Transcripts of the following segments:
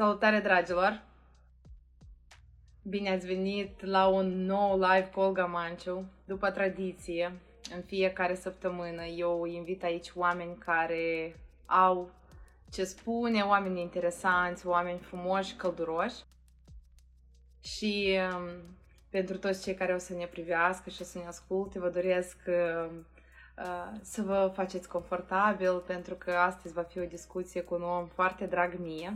Salutare, dragilor! Bine ați venit la un nou live cu Olga Manciu. După tradiție, în fiecare săptămână eu invit aici oameni care au ce spune, oameni interesanți, oameni frumoși, călduroși. Și um, pentru toți cei care o să ne privească și o să ne asculte, vă doresc uh, uh, să vă faceți confortabil pentru că astăzi va fi o discuție cu un om foarte drag mie,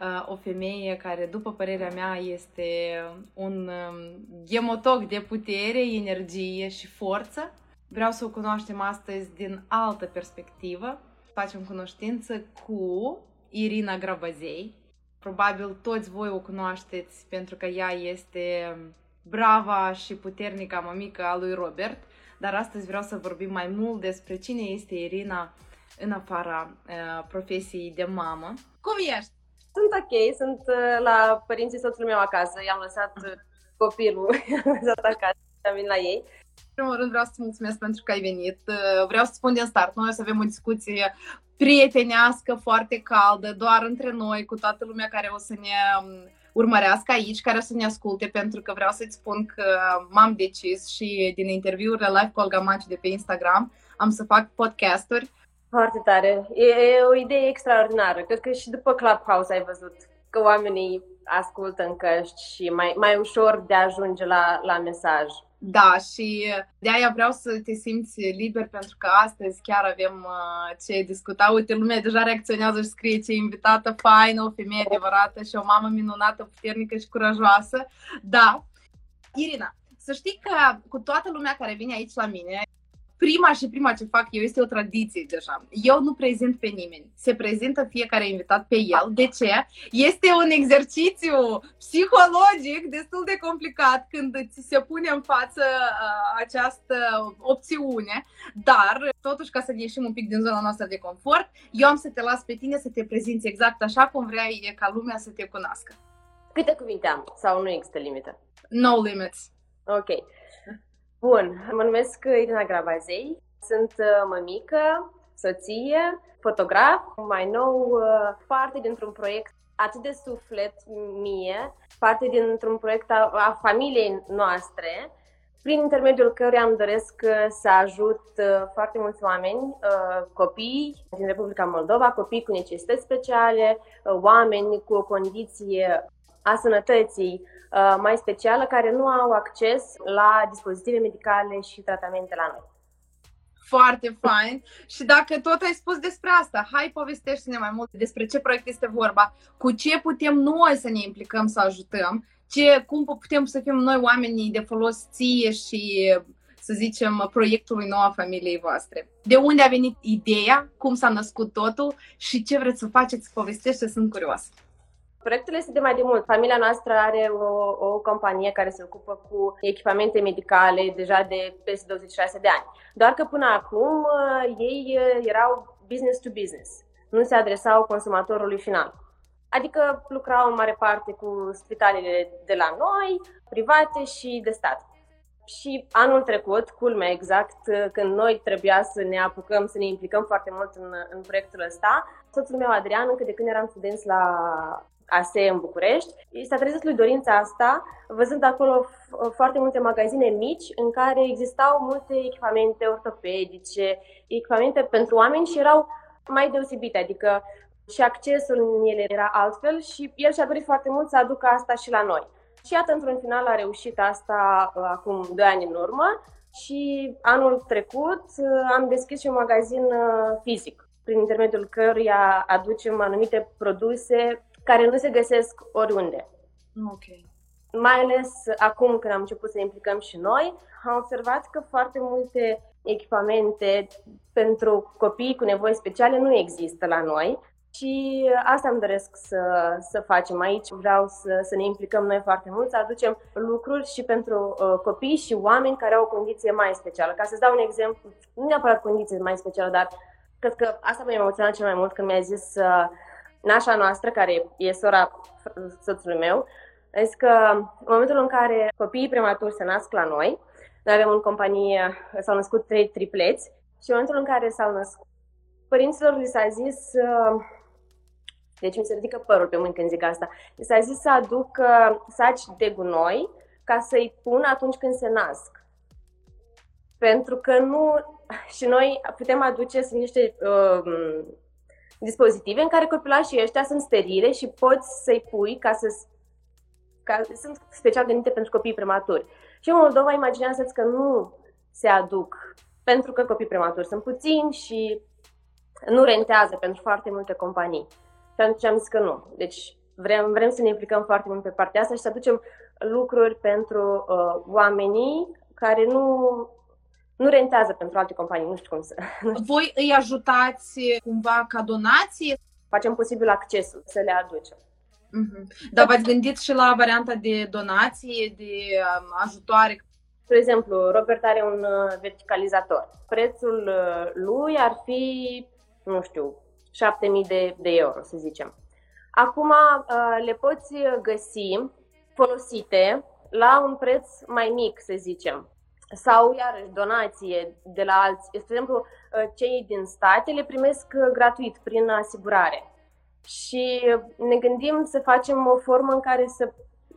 uh, o femeie care, după părerea mea, este un um, gemotoc de putere, energie și forță. Vreau să o cunoaștem astăzi din altă perspectivă. Facem cunoștință cu Irina Grabazei. Probabil toți voi o cunoașteți pentru că ea este brava și puternica mămică a lui Robert, dar astăzi vreau să vorbim mai mult despre cine este Irina în afara uh, profesiei de mamă. Cum ești? Sunt ok, sunt uh, la părinții soțului meu acasă, i-am lăsat uh, copilul, i-am lăsat acasă și am venit la ei. În primul rând vreau să mulțumesc pentru că ai venit. Uh, vreau să spun din start, noi o să avem o discuție prietenească, foarte caldă, doar între noi, cu toată lumea care o să ne um, urmărească aici, care o să ne asculte, pentru că vreau să-ți spun că m-am decis și din interviurile live cu Olga Maci de pe Instagram am să fac podcasturi. Foarte tare. E, e o idee extraordinară. Cred că și după Clubhouse ai văzut că oamenii ascultă în căști și mai, mai ușor de a ajunge la, la mesaj. Da, și de aia vreau să te simți liber pentru că astăzi chiar avem uh, ce discuta. Uite, lumea deja reacționează și scrie ce invitată faină, o femeie adevărată și o mamă minunată, puternică și curajoasă. Da. Irina, să știi că cu toată lumea care vine aici la mine, prima și prima ce fac eu este o tradiție deja. Eu nu prezint pe nimeni. Se prezintă fiecare invitat pe el. De ce? Este un exercițiu psihologic destul de complicat când ți se pune în față uh, această opțiune, dar totuși ca să ieșim un pic din zona noastră de confort, eu am să te las pe tine să te prezinți exact așa cum vrei ca lumea să te cunoască. Câte cuvinte am? Sau nu există limită? No limits. Ok. Bun, mă numesc Irina Gravazei, sunt uh, mămică, soție, fotograf, mai nou uh, parte dintr-un proiect atât de suflet mie, parte dintr-un proiect a, a familiei noastre, prin intermediul căruia îmi doresc uh, să ajut foarte mulți oameni, copii din Republica Moldova, copii cu necesități speciale, oameni cu o condiție a sănătății Uh, mai specială care nu au acces la dispozitive medicale și tratamente la noi. Foarte fain. Și dacă tot ai spus despre asta, hai povestește-ne mai mult despre ce proiect este vorba, cu ce putem noi să ne implicăm să ajutăm, ce, cum putem să fim noi oamenii de folos ție și să zicem, proiectului nou a familiei voastre. De unde a venit ideea, cum s-a născut totul și ce vreți să faceți, povestește, sunt curioasă. Proiectul este de mai de mult. Familia noastră are o, o companie care se ocupă cu echipamente medicale deja de peste 26 de ani. Doar că până acum uh, ei uh, erau business to business. Nu se adresau consumatorului final. Adică lucrau în mare parte cu spitalele de la noi, private și de stat. Și anul trecut, culmea exact, uh, când noi trebuia să ne apucăm, să ne implicăm foarte mult în, în proiectul ăsta, soțul meu Adrian, încă de când eram studenți la ASE în București. S-a trezit lui dorința asta, văzând acolo foarte multe magazine mici în care existau multe echipamente ortopedice, echipamente pentru oameni și erau mai deosebite, adică și accesul în ele era altfel și el și-a dorit foarte mult să aducă asta și la noi. Și iată, într-un final a reușit asta uh, acum 2 ani în urmă și anul trecut uh, am deschis și un magazin uh, fizic, prin intermediul căruia aducem anumite produse care nu se găsesc oriunde. Ok. Mai ales acum când am început să ne implicăm și noi, am observat că foarte multe echipamente pentru copii cu nevoi speciale nu există la noi și asta îmi doresc să, să facem aici. Vreau să, să ne implicăm noi foarte mult, să aducem lucruri și pentru uh, copii și oameni care au o condiție mai specială. Ca să-ți dau un exemplu, nu neapărat condiție mai specială, dar cred că asta m-a emoționat cel mai mult când mi-a zis uh, nașa noastră, care e sora soțului meu, a zis că în momentul în care copiii prematuri se nasc la noi, noi avem în companie, s-au născut trei tripleți și în momentul în care s-au născut, părinților li s-a zis Deci mi se ridică părul pe mâini când zic asta. S-a zis să aduc uh, saci de gunoi ca să-i pun atunci când se nasc. Pentru că nu... Și noi putem aduce, sunt niște uh, dispozitive în care copilașii ăștia sunt sterile și poți să-i pui ca să... Ca, sunt special gândite pentru copii prematuri. Și în Moldova imaginează-ți că nu se aduc pentru că copii prematuri sunt puțini și nu rentează pentru foarte multe companii. Și atunci am zis că nu. Deci vrem, vrem să ne implicăm foarte mult pe partea asta și să aducem lucruri pentru uh, oamenii care nu, nu rentează pentru alte companii, nu știu cum să... Voi îi ajutați cumva ca donație? Facem posibil accesul, să le aducem. Mm-hmm. Dar v-ați gândit și la varianta de donație, de um, ajutoare? De exemplu, Robert are un uh, verticalizator. Prețul uh, lui ar fi, nu știu, 7000 de, de euro, să zicem. Acum uh, le poți găsi folosite la un preț mai mic, să zicem. Sau, iarăși, donație de la alții. De exemplu, cei din state le primesc gratuit prin asigurare. Și ne gândim să facem o formă în care să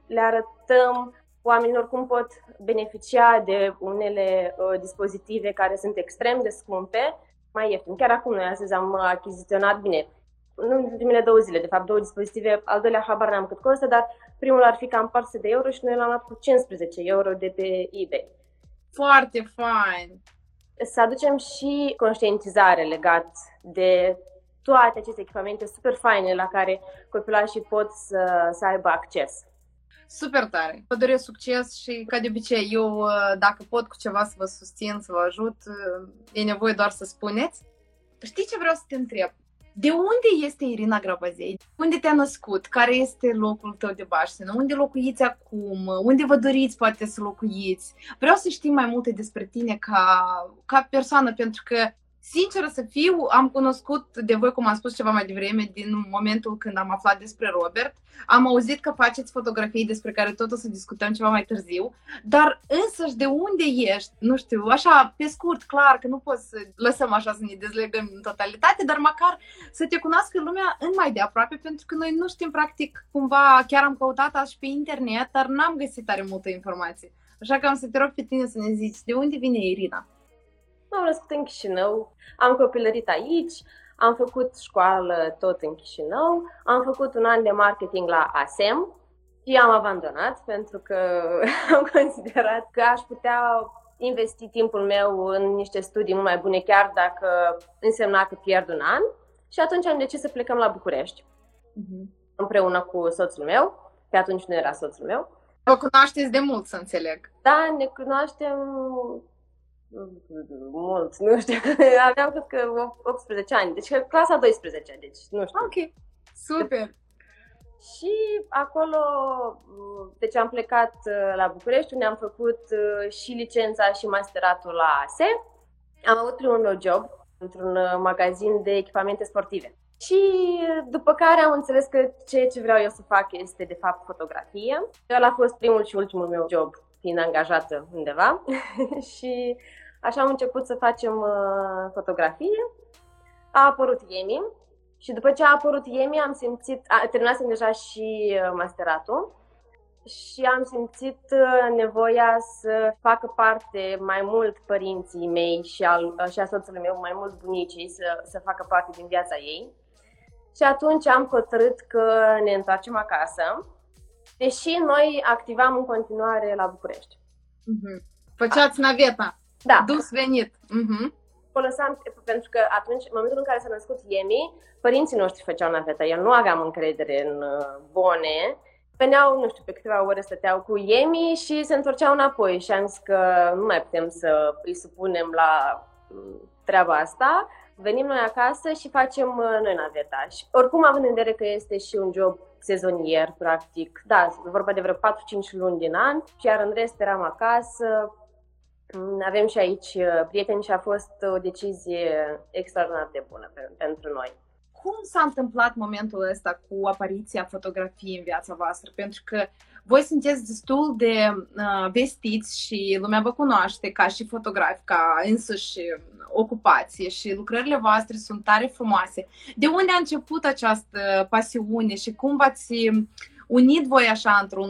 le arătăm oamenilor cum pot beneficia de unele uh, dispozitive care sunt extrem de scumpe, mai ieftin. Chiar acum noi astăzi am achiziționat bine, nu în ultimele două zile, de fapt două dispozitive, al doilea habar n-am cât costă, dar primul ar fi cam 400 de euro și noi l-am luat cu 15 euro de pe eBay. Foarte fain! Să aducem și conștientizare legat de toate aceste echipamente super faine la care copilașii pot să, să aibă acces. Super tare! Vă doresc succes și, ca de obicei, eu, uh, dacă pot cu ceva să vă susțin, să vă ajut, uh, e nevoie doar să spuneți. Știi ce vreau să te întreb? De unde este Irina Grabazei? Unde te-a născut? Care este locul tău de baștină? Unde locuiți acum? Unde vă doriți poate să locuiți? Vreau să știm mai multe despre tine ca, ca persoană, pentru că Sinceră să fiu, am cunoscut de voi, cum am spus ceva mai devreme, din momentul când am aflat despre Robert. Am auzit că faceți fotografii despre care tot o să discutăm ceva mai târziu, dar însăși de unde ești? Nu știu, așa, pe scurt, clar, că nu poți să lăsăm așa să ne dezlegăm în totalitate, dar măcar să te cunoască lumea în mai de aproape, pentru că noi nu știm, practic, cumva, chiar am căutat asta și pe internet, dar n-am găsit tare multă informație. Așa că am să te rog pe tine să ne zici de unde vine Irina. M-am născut în Chișinău, am copilărit aici, am făcut școală tot în Chișinău, am făcut un an de marketing la ASEM și am abandonat pentru că am considerat că aș putea investi timpul meu în niște studii mult mai bune, chiar dacă însemna că pierd un an. Și atunci am decis să plecăm la București, uh-huh. împreună cu soțul meu, pe atunci nu era soțul meu. Vă cunoașteți de mult, să înțeleg. Da, ne cunoaștem mult, nu știu, aveam cred că 18 ani, deci clasa 12, deci nu știu. Ok, super! Și acolo, deci am plecat uh, la București, unde am făcut uh, și licența și masteratul la ASE. Am avut primul meu job într-un uh, magazin de echipamente sportive. Și după care am înțeles că ceea ce vreau eu să fac este de fapt fotografie. Ăla a fost primul și ultimul meu job fiind angajată undeva și așa am început să facem uh, fotografie. A apărut Yemi și după ce a apărut Yemi am simțit, a, terminasem deja și uh, masteratul și am simțit uh, nevoia să facă parte mai mult părinții mei și, al, uh, și a soțului meu, mai mult bunicii, să, să facă parte din viața ei. Și atunci am hotărât că ne întoarcem acasă deși noi activam în continuare la București. Mm-hmm. Făceați naveta. Da. Dus venit. Mm-hmm. O lăsam, pentru că atunci, în momentul în care s-a născut Yemi, părinții noștri făceau naveta. Eu nu aveam încredere în uh, bone. Veneau, nu știu, pe câteva ore stăteau cu Yemi și se întorceau înapoi și am zis că nu mai putem să îi supunem la mm, treaba asta. Venim noi acasă și facem uh, noi naveta. Și oricum, având în vedere că este și un job sezonier, practic. Da, e vorba de vreo 4-5 luni din an, iar în rest eram acasă. Mm, avem și aici uh, prieteni și a fost o decizie extraordinar de bună pentru noi. cum s-a întâmplat momentul ăsta cu apariția fotografiei în viața voastră? Pentru că voi sunteți destul de uh, vestiți și lumea vă cunoaște ca și fotografi, ca însuși ocupație și lucrările voastre sunt tare frumoase. De unde a început această pasiune și cum v-ați unit voi așa într-un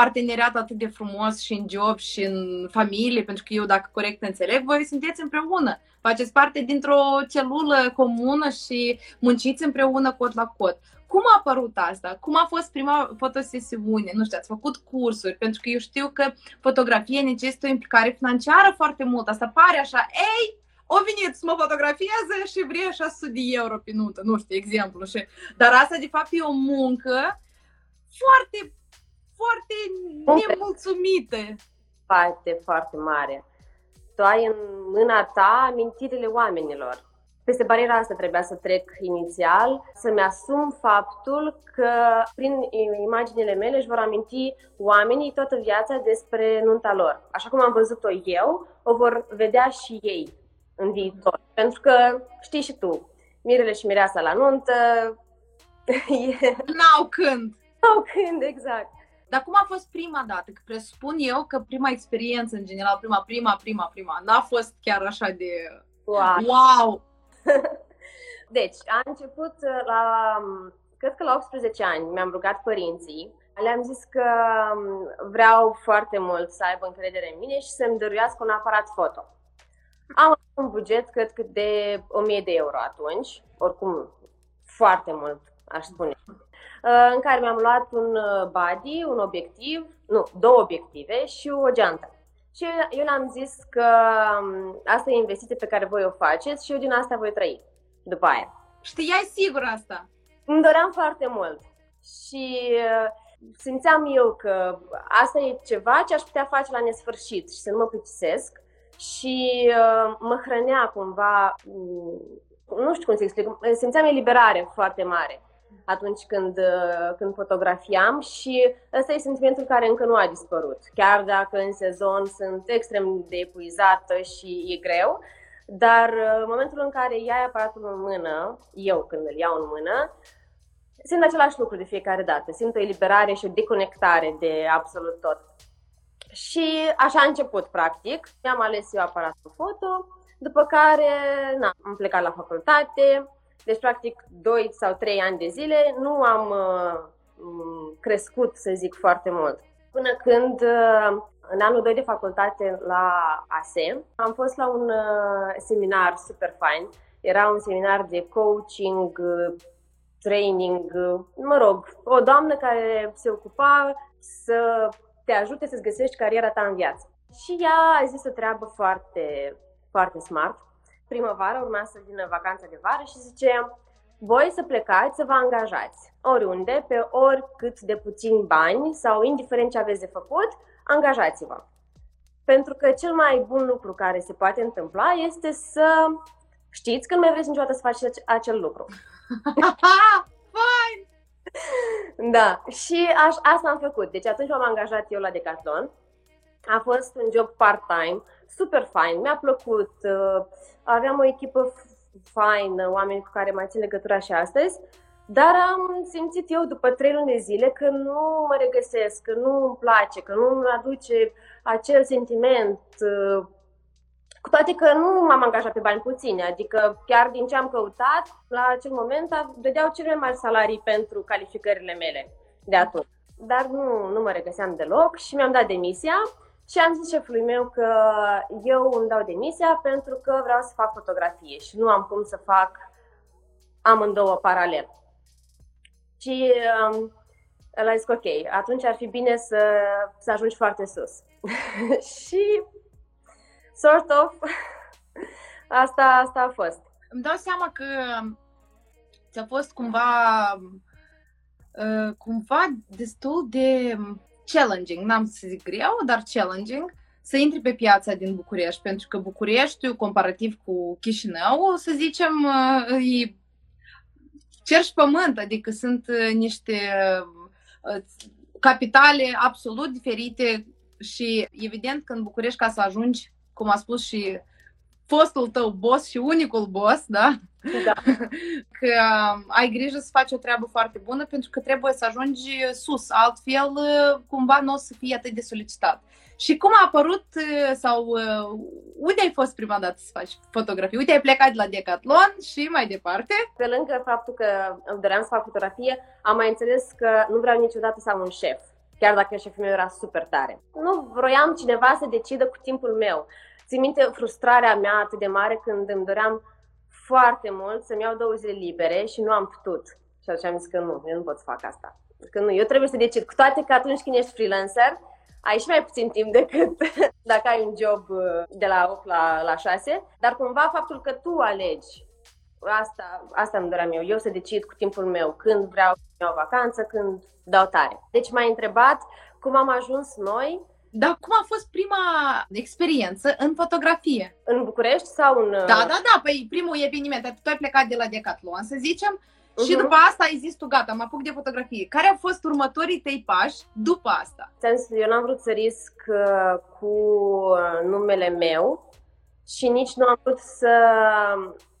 parteneriat atât de frumos și în job și în familie, pentru că eu, dacă corect înțeleg, voi sunteți împreună. Faceți parte dintr-o celulă comună și munciți împreună cot la cot. Cum a apărut asta? Cum a fost prima fotosesiune? Nu știu, ați făcut cursuri? Pentru că eu știu că fotografia necesită o implicare financiară foarte mult. Asta pare așa, ei, o venit să mă fotografieze și vrei așa 100 de euro pe nută, nu știu, exemplu. Și... Dar asta, de fapt, e o muncă foarte, foarte nemulțumită. Foarte, foarte mare. Tu ai în mâna ta amintirile oamenilor peste bariera asta trebuia să trec inițial, să-mi asum faptul că prin imaginile mele își vor aminti oamenii toată viața despre nunta lor. Așa cum am văzut-o eu, o vor vedea și ei în viitor. Pentru că știi și tu, mirele și mireasa la nuntă... N-au când! N-au când, exact. Dar cum a fost prima dată? Că presupun eu că prima experiență, în general, prima, prima, prima, prima, n-a fost chiar așa de... Wow! wow deci, a început uh, la, um, cred că la 18 ani, mi-am rugat părinții. Le-am zis că um, vreau foarte mult să aibă încredere în mine și să-mi dăruiască un aparat foto. Am un buget, cred că de 1000 de euro atunci, oricum foarte mult, aș spune, uh, în care mi-am luat un uh, body, un obiectiv, nu, două obiective și o geantă. Și eu le-am zis că um, asta e investiție pe care voi o faceți și eu din asta voi trăi după aia. Știai sigur asta? Îmi doream foarte mult și uh, simțeam eu că asta e ceva ce aș putea face la nesfârșit și să nu mă plictisesc și uh, mă hrănea cumva, mm, nu știu cum să explic, simțeam eliberare foarte mare atunci când, uh, când fotografiam și ăsta e sentimentul care încă nu a dispărut. Chiar dacă în sezon sunt extrem de epuizată și e greu, dar uh, în momentul în care iai aparatul în mână, eu când îl iau în mână, simt același lucru de fiecare dată. Simt o eliberare și o deconectare de absolut tot. Și așa a început, practic. Mi-am ales eu aparatul foto, după care na, am plecat la facultate, deci, practic, 2 sau 3 ani de zile nu am uh, crescut, să zic, foarte mult. Până când, uh, în anul 2 de facultate la ASE, am fost la un uh, seminar super fain. Era un seminar de coaching, uh, training, uh, mă rog, o doamnă care se ocupa să te ajute să-ți găsești cariera ta în viață. Și ea a zis o treabă foarte, foarte smart primăvară, urma să vină vacanța de vară și zice voi să plecați să vă angajați oriunde, pe oricât de puțini bani sau indiferent ce aveți de făcut, angajați-vă. Pentru că cel mai bun lucru care se poate întâmpla este să știți că nu mai vreți niciodată să faceți acel lucru. Fine! Da, și aș, asta am făcut. Deci atunci m-am angajat eu la Decathlon. A fost un job part-time, super fain, mi-a plăcut. Uh, aveam o echipă faină, oameni cu care mai țin legătura și astăzi, dar am simțit eu după trei luni de zile că nu mă regăsesc, că nu îmi place, că nu îmi aduce acel sentiment, uh, cu toate că nu m-am angajat pe bani puțini, adică chiar din ce am căutat, la acel moment vedeau cele mai mari salarii pentru calificările mele de atunci. Dar nu, nu mă regăseam deloc și mi-am dat demisia și am zis șefului meu că eu îmi dau demisia pentru că vreau să fac fotografie și nu am cum să fac amândouă paralel. Și um, el a zis că ok, atunci ar fi bine să, să ajungi foarte sus. și sort of asta, asta a fost. Îmi dau seama că ți-a fost cumva uh, cumva destul de challenging, n-am să zic greu, dar challenging, să intri pe piața din București, pentru că Bucureștiul, comparativ cu Chișinău, să zicem, uh, e cer și pământ, adică sunt uh, niște uh, capitale absolut diferite și evident că în București ca să ajungi, cum a spus și fostul tău boss și unicul boss, da? Da. că um, ai grijă să faci o treabă foarte bună pentru că trebuie să ajungi sus, altfel uh, cumva nu o să fie atât de solicitat. Și cum a apărut uh, sau uh, unde ai fost prima dată să faci fotografii? Uite, ai plecat de la Decathlon și mai departe? Pe lângă faptul că îmi doream să fac fotografie, am mai înțeles că nu vreau niciodată să am un șef, chiar dacă șeful meu era super tare. Nu vroiam cineva să decidă cu timpul meu. Țin minte frustrarea mea atât de mare când îmi doream foarte mult să-mi iau două zile libere și nu am putut. Și atunci am zis că nu, eu nu pot să fac asta. Că nu, eu trebuie să decid. Cu toate că atunci când ești freelancer, ai și mai puțin timp decât dacă ai un job uh, de la 8 la, la 6, dar cumva faptul că tu alegi, asta, asta îmi doream eu, eu să decid cu timpul meu când vreau să iau vacanță, când dau tare. Deci m-ai întrebat cum am ajuns noi dar cum a fost prima experiență în fotografie? În București sau în... Da, da, da, păi primul eveniment, tu ai plecat de la Decathlon, să zicem, uh-huh. și după asta ai zis tu, gata, mă apuc de fotografie. Care au fost următorii tăi pași după asta? Eu n-am vrut să risc uh, cu uh, numele meu și nici nu am vrut să,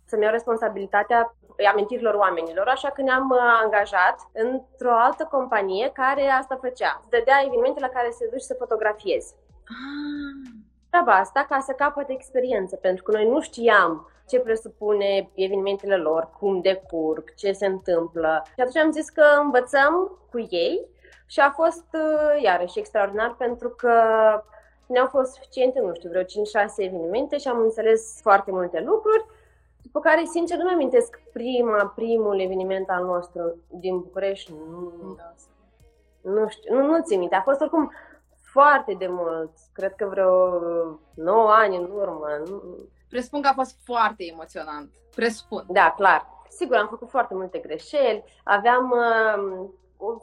să-mi iau responsabilitatea amintirilor oamenilor, așa că ne-am uh, angajat într-o altă companie care asta făcea. Dădea evenimente la care se duci să fotografiezi. Ah. Treaba asta ca să capăt experiență, pentru că noi nu știam ce presupune evenimentele lor, cum decurg, ce se întâmplă. Și atunci am zis că învățăm cu ei și a fost uh, iarăși extraordinar pentru că ne-au fost suficiente, nu știu, vreo 5-6 evenimente și am înțeles foarte multe lucruri după care, sincer, nu mi amintesc prima, primul eveniment al nostru din București. Nu, da. nu știu, nu, nu țin minte. A fost oricum foarte de mult. Cred că vreo 9 ani în urmă. Presupun că a fost foarte emoționant. Presupun. Da, clar. Sigur, am făcut foarte multe greșeli. Aveam uh,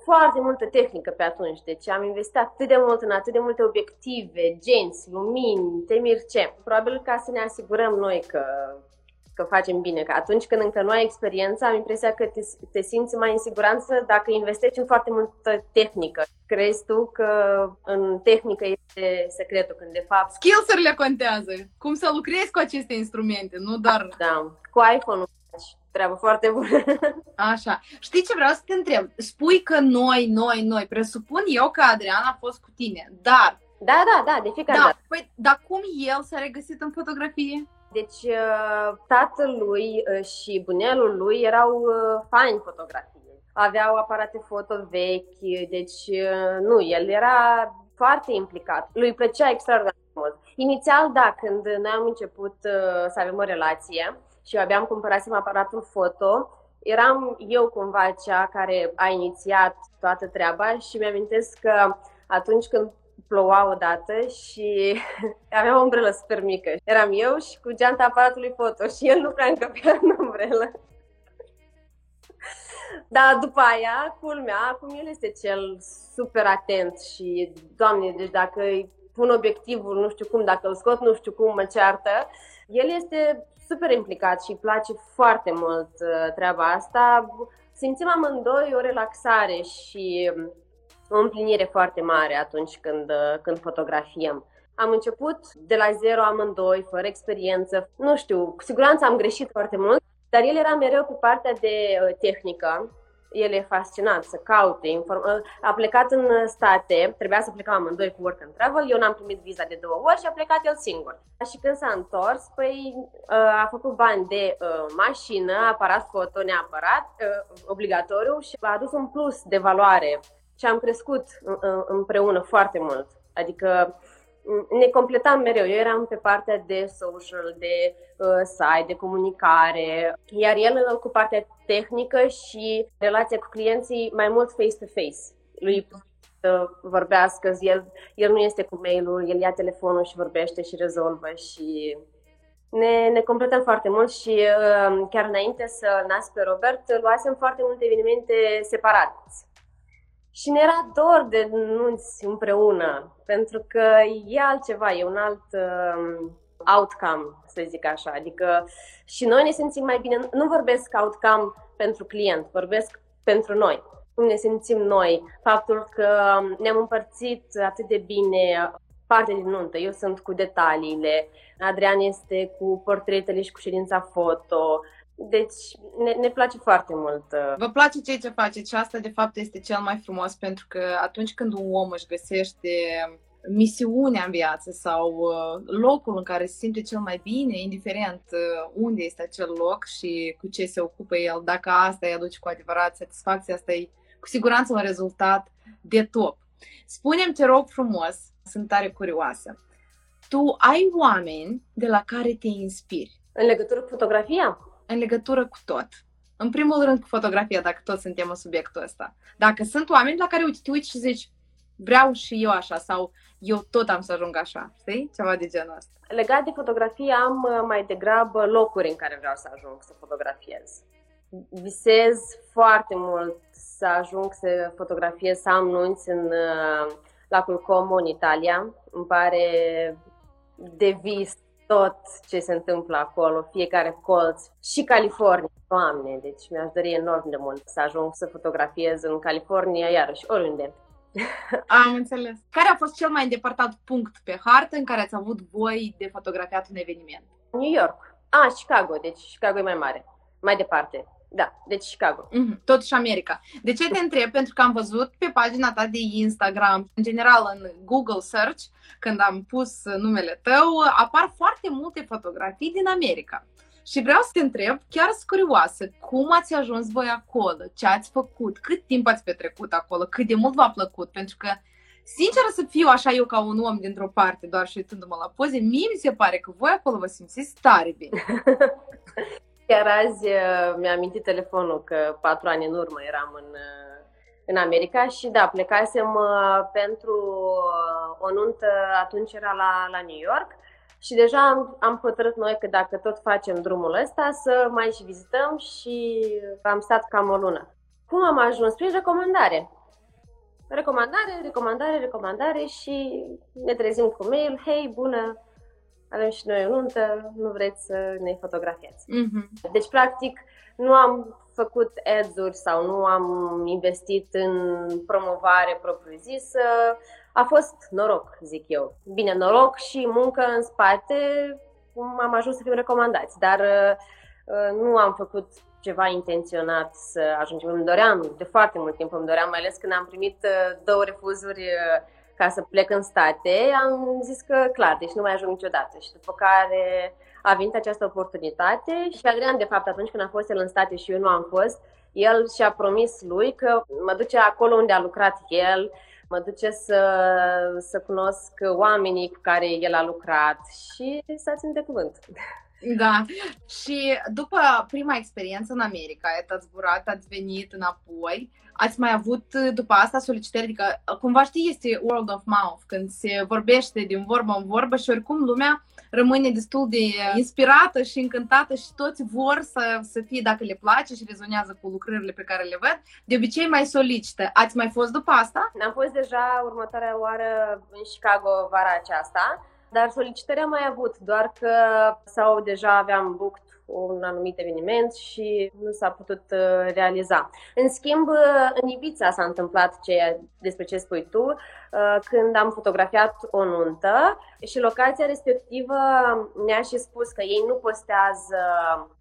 foarte multă tehnică pe atunci, deci am investit atât de mult în atât de multe obiective, genți, lumini, temir ce. Probabil ca să ne asigurăm noi că că facem bine. Că atunci când încă nu ai experiență, am impresia că te, te simți mai în siguranță dacă investești în foarte multă tehnică. Crezi tu că în tehnică este secretul, când de fapt... Skills-urile contează. Cum să lucrezi cu aceste instrumente, nu doar... Da, cu iPhone-ul treabă foarte bună. Așa. Știi ce vreau să te întreb? Spui că noi, noi, noi, presupun eu că Adrian a fost cu tine, dar... Da, da, da, de fiecare da, dată. Păi, dar cum el s-a regăsit în fotografie? Deci uh, tatălui uh, și bunelul lui erau uh, fani fotografie. Aveau aparate foto vechi, deci nu, el era foarte implicat. Lui plăcea extraordinar mult. Inițial, da, când noi am început să avem o relație și eu abia cumpărasem aparatul foto, eram eu cumva cea care a inițiat toată treaba și mi-amintesc că atunci când ploua odată și aveam o umbrelă super mică. Eram eu și cu geanta aparatului foto și el nu prea încăpea în umbrelă. Dar după aia, culmea, acum el este cel super atent și, doamne, deci dacă îi pun obiectivul, nu știu cum, dacă îl scot, nu știu cum, mă ceartă. El este super implicat și îi place foarte mult uh, treaba asta. Simțim amândoi o relaxare și o împlinire foarte mare atunci când, uh, când fotografiem. Am început de la zero amândoi, fără experiență. Nu știu, cu siguranță am greșit foarte mult, dar el era mereu pe partea de uh, tehnică. El e fascinat să caute inform- uh, A plecat în state, trebuia să plecăm amândoi cu work and travel, eu n-am primit viza de două ori și a plecat el singur. Și când s-a întors, păi a făcut bani de mașină, aparat foto neapărat, obligatoriu și a adus un plus de valoare și am crescut împreună foarte mult. Adică ne completam mereu. Eu eram pe partea de social, de uh, site, de comunicare, iar el cu partea tehnică și relația cu clienții mai mult face-to-face. Lui să vorbească, el, el nu este cu mail-ul, el ia telefonul și vorbește și rezolvă și ne, ne completăm foarte mult și uh, chiar înainte să nasc pe Robert, luasem foarte multe evenimente separate și ne era dor de nunți împreună, pentru că e altceva, e un alt uh, outcome, să zic așa. Adică și noi ne simțim mai bine. Nu vorbesc outcome pentru client, vorbesc pentru noi. Cum ne simțim noi, faptul că ne-am împărțit atât de bine parte din nuntă. Eu sunt cu detaliile, Adrian este cu portretele și cu ședința foto, Deci ne, ne place foarte mult. Uh, Vă place ceea ce faceți și asta de fapt este cel mai frumos pentru că atunci când un om își găsește misiunea în viață sau uh, locul în care se simte cel mai bine, indiferent uh, unde este acel loc și cu ce se ocupă el, dacă asta îi aduce cu adevărat satisfacția, asta e cu siguranță un rezultat de top. Spunem, te rog frumos, sunt tare curioasă. Tu ai oameni de la care te inspiri. În legătură cu fotografia? În legătură cu tot. În primul rând cu fotografia, dacă toți suntem în subiectul ăsta. Dacă sunt oameni la care uite, te uiți și zici, vreau și eu așa sau eu tot am să ajung așa, știi? Ceva de genul ăsta. Legat de fotografie, am uh, mai degrabă locuri în care vreau să ajung să fotografiez. Visez foarte mult să ajung să fotografiez, să am nunți în uh, lacul Como, în Italia. Îmi pare de vis tot ce se întâmplă acolo, fiecare colț și California, doamne, deci mi-aș dori enorm de mult să ajung să fotografiez în California, iarăși, oriunde. Am înțeles. Care a fost cel mai îndepărtat punct pe hartă în care ați avut voi de fotografiat un eveniment? New York. Ah, Chicago, deci Chicago e mai mare. Mai departe. Da, deci Chicago. Mm-hmm. Totuși America. De ce te întreb? Pentru că am văzut pe pagina ta de Instagram, în general în Google Search, când am pus numele tău, apar foarte multe fotografii din America. Și vreau să te întreb, chiar sunt curioasă, cum ați ajuns voi acolo? Ce ați făcut? Cât timp ați petrecut acolo? Cât de mult v-a plăcut? Pentru că, sinceră să fiu așa eu ca un om dintr-o parte, doar și șuitându-mă la poze, mie mi se pare că voi acolo vă simțiți tare bine. Chiar azi uh, mi-a amintit telefonul că patru ani în urmă eram în, uh, în America și da, plecasem uh, pentru o nuntă, atunci era la, la New York și deja am, am hotărât noi că dacă tot facem drumul ăsta să mai și vizităm și am stat cam o lună. Cum am ajuns? Prin recomandare. Recomandare, recomandare, recomandare și ne trezim cu mail, hei, bună, avem și noi o nuntă, nu vreți să ne fotografiați. Mm-hmm. Deci, practic, nu am făcut ads-uri sau nu am investit în promovare propriu-zisă. A fost noroc, zic eu. Bine, noroc și muncă în spate, am ajuns să fim recomandați, dar uh, nu am făcut ceva intenționat să ajungem. Îmi doream, de foarte mult timp îmi doream, mai ales când am primit uh, două refuzuri uh, ca să plec în state, am zis că clar, deci nu mai ajung niciodată. Și după care a venit această oportunitate și Adrian, de fapt, atunci când a fost el în state și eu nu am fost, el și-a promis lui că mă duce acolo unde a lucrat el, mă duce să, să cunosc oamenii cu care el a lucrat și să țin de cuvânt. Da. Și după prima experiență în America, ați zburat, ați venit înapoi, ați mai avut după asta solicitări? Adică, cumva știi, este word of mouth, când se vorbește din vorbă în vorbă și oricum lumea rămâne destul de inspirată și încântată și toți vor să, să fie, dacă le place și rezonează cu lucrările pe care le văd, de obicei mai solicită. Ați mai fost după asta? Am fost deja următoarea oară în Chicago vara aceasta dar solicitări am mai avut, doar că sau deja aveam booked un anumit eveniment și nu s-a putut uh, realiza. În schimb, uh, în Ibiza s-a întâmplat ceea despre ce spui tu, uh, când am fotografiat o nuntă și locația respectivă ne-a și spus că ei nu postează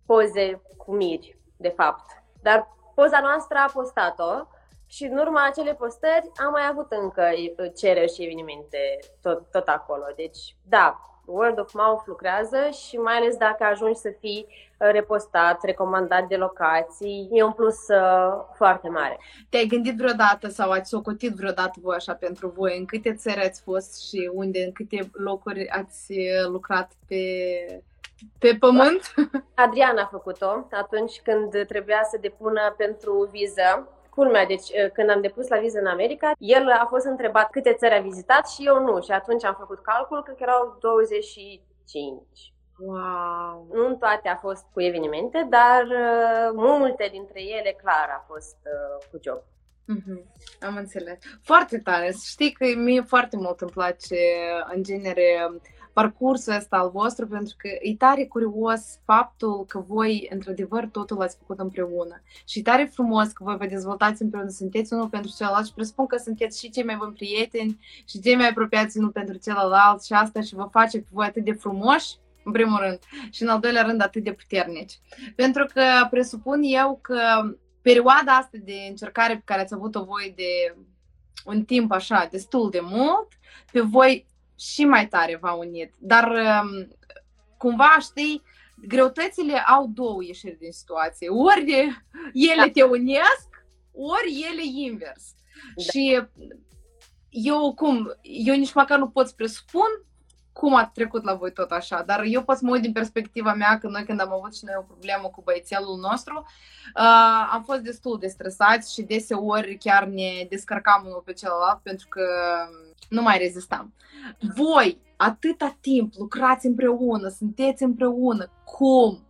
poze cu miri, de fapt, dar poza noastră a postat-o și în urma acelei postări am mai avut încă cereri și evenimente tot, tot acolo. Deci, da, word of mouth lucrează și mai ales dacă ajungi să fii uh, repostat, recomandat de locații, e un plus uh, foarte mare. Te-ai gândit vreodată sau ați socotit vreodată voi așa pentru voi? În câte țări ați fost și unde, în câte locuri ați uh, lucrat pe pe pământ? Adriana a făcut-o atunci când trebuia să depună pentru viză Culmea, deci uh, când am depus la viză în America, el a fost întrebat câte țări a vizitat și eu nu. Și atunci am făcut calcul că erau 25. Wow! Nu în toate a fost cu evenimente, dar uh, multe dintre ele, clar, a fost uh, cu job. Mm-hmm. Am înțeles. Foarte tare. Știi că mie foarte mult îmi place, în genere, parcursul ăsta al vostru, pentru că e tare curios faptul că voi, într-adevăr, totul ați făcut împreună. Și e tare frumos că voi vă dezvoltați împreună, sunteți unul pentru celălalt și presupun că sunteți și cei mai buni prieteni și cei mai apropiați unul pentru celălalt și asta și vă face pe voi atât de frumoși în primul rând, și în al doilea rând atât de puternici. Pentru că presupun eu că perioada asta de încercare pe care ați avut-o voi de un timp așa destul de mult, pe voi și mai tare v-a unit. Dar um, cumva, știi, greutățile au două ieșiri din situație. Ori ele da. te unesc, ori ele invers. Da. Și eu cum, eu nici măcar nu pot să presupun cum a trecut la voi tot așa, dar eu pot să mă uit din perspectiva mea că noi când am avut și noi o problemă cu băiețelul nostru, uh, am fost destul de stresați și deseori chiar ne descărcam unul pe celălalt pentru că nu mai rezistam. Voi, atâta timp, lucrați împreună, sunteți împreună, cum?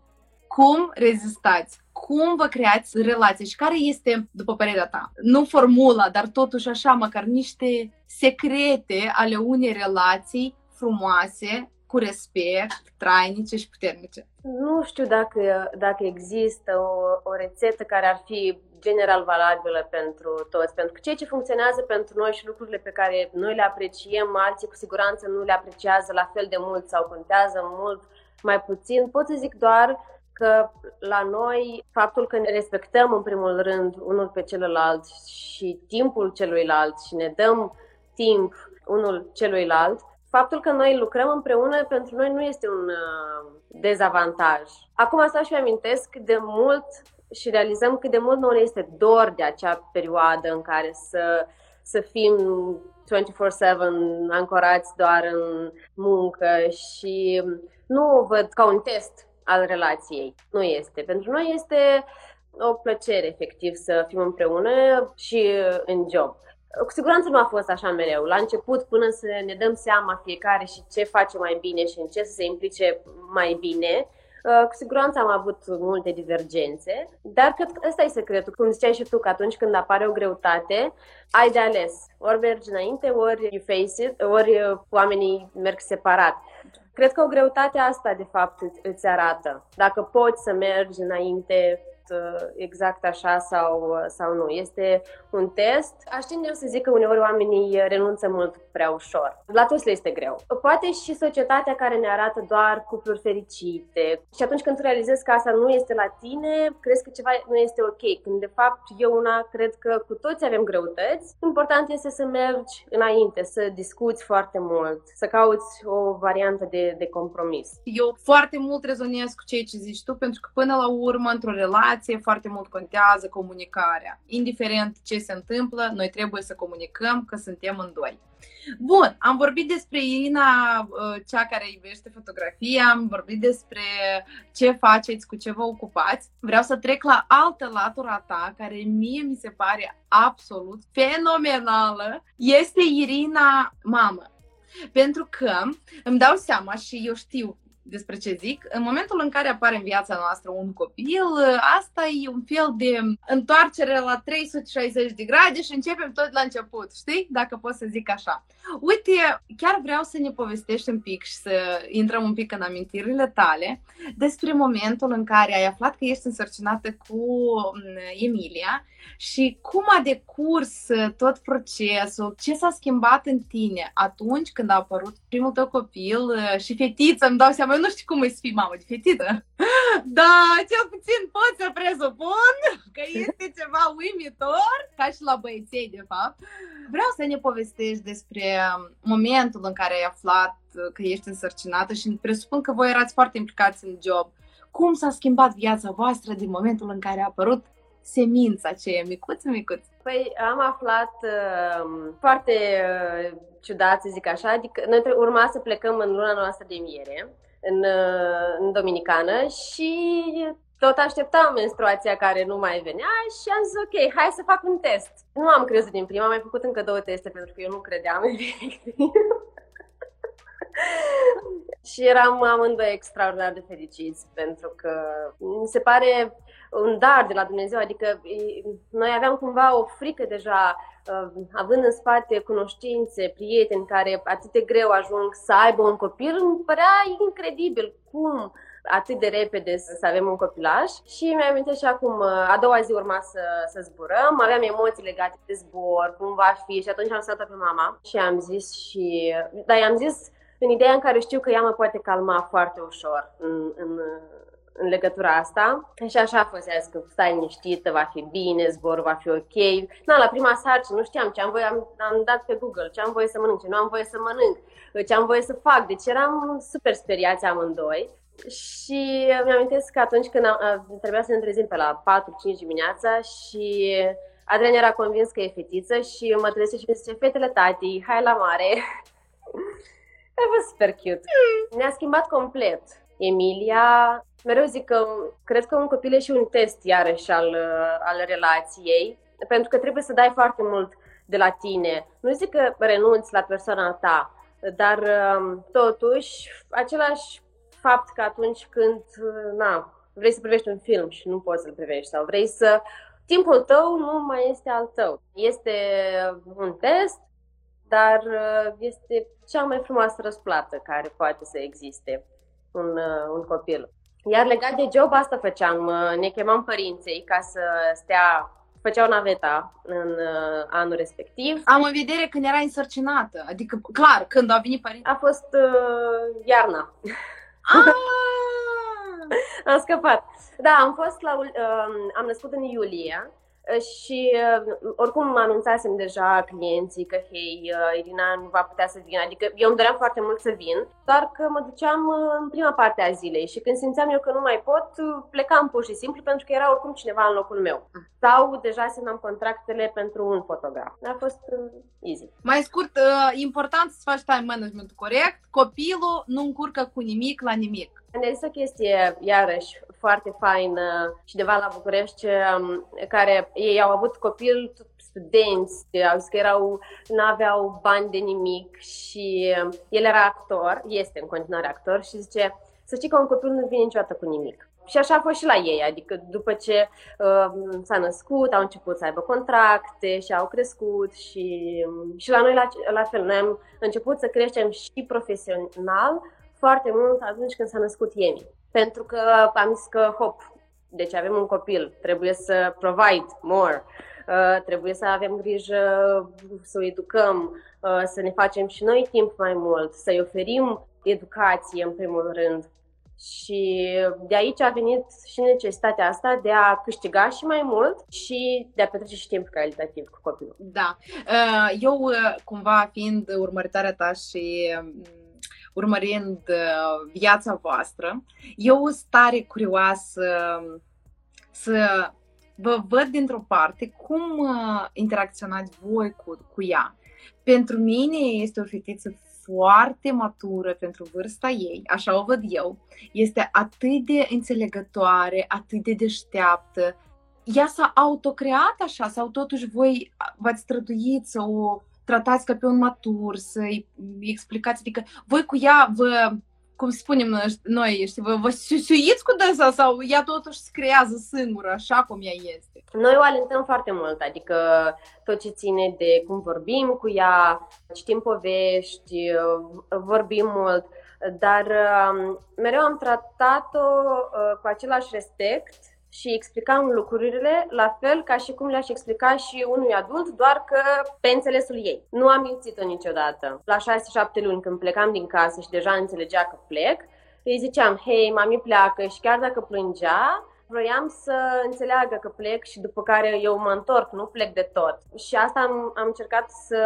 Cum rezistați? Cum vă creați relații și care este, după părerea ta, nu formula, dar totuși așa, măcar niște secrete ale unei relații frumoase, cu respect, trainice și puternice. Nu știu dacă, dacă există o, o rețetă care ar fi general valabilă pentru toți, pentru că ceea ce funcționează pentru noi și lucrurile pe care noi le apreciem, alții cu siguranță nu le apreciază la fel de mult sau contează mult mai puțin. Pot să zic doar că la noi faptul că ne respectăm în primul rând unul pe celălalt și timpul celuilalt și ne dăm timp unul celuilalt, faptul că noi lucrăm împreună pentru noi nu este un uh, dezavantaj. Acum asta și amintesc de mult și realizăm cât de mult nu este dor de acea perioadă în care să, să fim 24-7 ancorați doar în muncă și nu o văd ca un test al relației. Nu este. Pentru noi este o plăcere, efectiv, să fim împreună și în job. Cu siguranță nu a fost așa mereu. La început, până să ne dăm seama fiecare și ce face mai bine și în ce să se implice mai bine, uh, cu siguranță am avut multe divergențe, dar cred că ăsta e secretul. Cum ziceai și tu, că atunci când apare o greutate, ai de ales. Ori mergi înainte, ori you face it, ori uh, oamenii merg separat. Cred că o greutate asta, de fapt, îți arată. Dacă poți să mergi înainte Uh, exact așa sau, uh, sau nu. Este un test. Aș tinde să zic că uneori oamenii renunță mult prea ușor. La toți le este greu. Poate și societatea care ne arată doar cupluri fericite. Și atunci când tu realizezi că asta nu este la tine, crezi că ceva nu este ok. Când de fapt eu una cred că cu toți avem greutăți. Important este să mergi înainte, să discuți foarte mult, să cauți o variantă de, de compromis. Eu foarte mult rezonez cu ceea ce zici tu, pentru că până la urmă, într-o relație, relație foarte mult contează comunicarea. Indiferent ce se întâmplă, noi trebuie să comunicăm că suntem în doi. Bun, am vorbit despre Irina, uh, cea care iubește fotografia, am vorbit despre ce faceți, cu ce vă ocupați. Vreau să trec la altă latura ta, care mie mi se pare absolut fenomenală. Este Irina mamă. Pentru că îmi dau seama și eu știu despre ce zic, în momentul în care apare în viața noastră un copil, asta e un fel de întoarcere la 360 de grade și începem tot la început, știi? Dacă pot să zic așa. Uite, chiar vreau să ne povestești un pic și să intrăm un pic în amintirile tale despre momentul în care ai aflat că ești însărcinată cu mm, Emilia și cum a decurs tot procesul, ce s-a schimbat în tine atunci când a apărut primul tău copil și fetiță, îmi dau seama, eu nu știu cum e să fii mamă de fetiță. Da, cel puțin pot să presupun că este ceva uimitor, ca și la băieței, de fapt. Vreau să ne povestești despre momentul în care ai aflat că ești însărcinată și presupun că voi erați foarte implicați în job. Cum s-a schimbat viața voastră din momentul în care a apărut semința aceea micuță, micuță? Păi am aflat uh, foarte uh, ciudat, să zic așa, adică noi urma să plecăm în luna noastră de miere, în, uh, în Dominicană și tot așteptam menstruația care nu mai venea și am zis ok, hai să fac un test. Nu am crezut din prima, am mai făcut încă două teste pentru că eu nu credeam efectiv. și eram amândoi extraordinar de fericiți pentru că mi se pare un dar de la Dumnezeu, adică noi aveam cumva o frică deja, uh, având în spate cunoștințe, prieteni care atât de greu ajung să aibă un copil, îmi părea incredibil cum atât de repede să avem un copilaj și mi-am și acum, uh, a doua zi urma să, să zburăm, aveam emoții legate de zbor, cum va fi și atunci am stat pe mama și am zis și, da, i-am zis în ideea în care știu că ea mă poate calma foarte ușor în, în, în legătura asta. Și așa a fost, că stai liniștită, va fi bine, zborul va fi ok. Na, la prima sarcină nu știam ce am voie, am, am dat pe Google ce am voie să mănânc, ce nu am voie să mănânc, ce am voie să fac. Deci eram super speriați amândoi. Și mi-amintesc că atunci când am, trebuia să ne trezim pe la 4-5 dimineața și Adrian era convins că e fetiță și mă trezește și mi zice, fetele tati, hai la mare. a fost super cute. Ne-a schimbat complet. Emilia, mereu zic că cred că un copil e și un test iarăși al, al relației, pentru că trebuie să dai foarte mult de la tine. Nu zic că renunți la persoana ta, dar um, totuși același fapt că atunci când na, vrei să privești un film și nu poți să-l privești sau vrei să... Timpul tău nu mai este al tău. Este un test, dar uh, este cea mai frumoasă răsplată care poate să existe un, uh, un copil. Iar legat de job, asta făceam. Uh, ne chemam părinții ca să stea făceau naveta în uh, anul respectiv. Am în vedere când era însărcinată, adică clar, când au venit părinții. A fost uh, iarna. Ah! am scăpat. Da, am fost la, uh, am născut în iulie și uh, oricum anunțasem deja clienții că, hei, uh, Irina nu va putea să vină, adică eu îmi doream foarte mult să vin, doar că mă duceam uh, în prima parte a zilei și când simțeam eu că nu mai pot, plecam pur și simplu pentru că era oricum cineva în locul meu. Sau deja semnam contractele pentru un fotograf. A fost easy. Mai scurt, important să faci time management corect, copilul nu încurcă cu nimic la nimic. Este o chestie, iarăși, foarte faină și deva la București, um, care ei au avut copil studenți, au zis că erau, nu aveau bani de nimic și um, el era actor, este în continuare actor și zice, să știi că un copil nu vine niciodată cu nimic. Și așa a fost și la ei, adică după ce uh, s-a născut, au început să aibă contracte și au crescut și, um, și la noi la, la fel, noi am început să creștem și profesional foarte mult atunci când s-a născut Emi. Pentru că am zis că, hop, deci avem un copil, trebuie să provide more, uh, trebuie să avem grijă să o educăm, uh, să ne facem și noi timp mai mult, să-i oferim educație în primul rând. Și de aici a venit și necesitatea asta de a câștiga și mai mult și de a petrece și timp calitativ cu copilul. Da. Uh, eu, cumva, fiind urmăritarea ta și um, urmărind uh, viața voastră. Eu sunt tare curioasă să vă văd dintr-o parte cum uh, interacționați voi cu, cu ea. Pentru mine este o fetiță foarte matură pentru vârsta ei, așa o văd eu. Este atât de înțelegătoare, atât de deșteaptă. Ea s-a autocreat așa sau totuși voi v-ați străduit să o tratați ca pe un matur, să-i explicați, adică voi cu ea vă, cum spunem noi, știi, vă, vă susuiți cu dânsa sau ea totuși se creează singură, așa cum ea este? Noi o alentăm foarte mult, adică tot ce ține de cum vorbim cu ea, citim povești, vorbim mult, dar um, mereu am tratat-o uh, cu același respect și explicam lucrurile la fel ca și cum le-aș explica și unui adult, doar că pe înțelesul ei. Nu am mințit-o niciodată. La 6-7 luni când plecam din casă și deja înțelegea că plec, îi ziceam, hei, mami pleacă și chiar dacă plângea, vroiam să înțeleagă că plec și după care eu mă întorc, nu plec de tot. Și asta am, am încercat să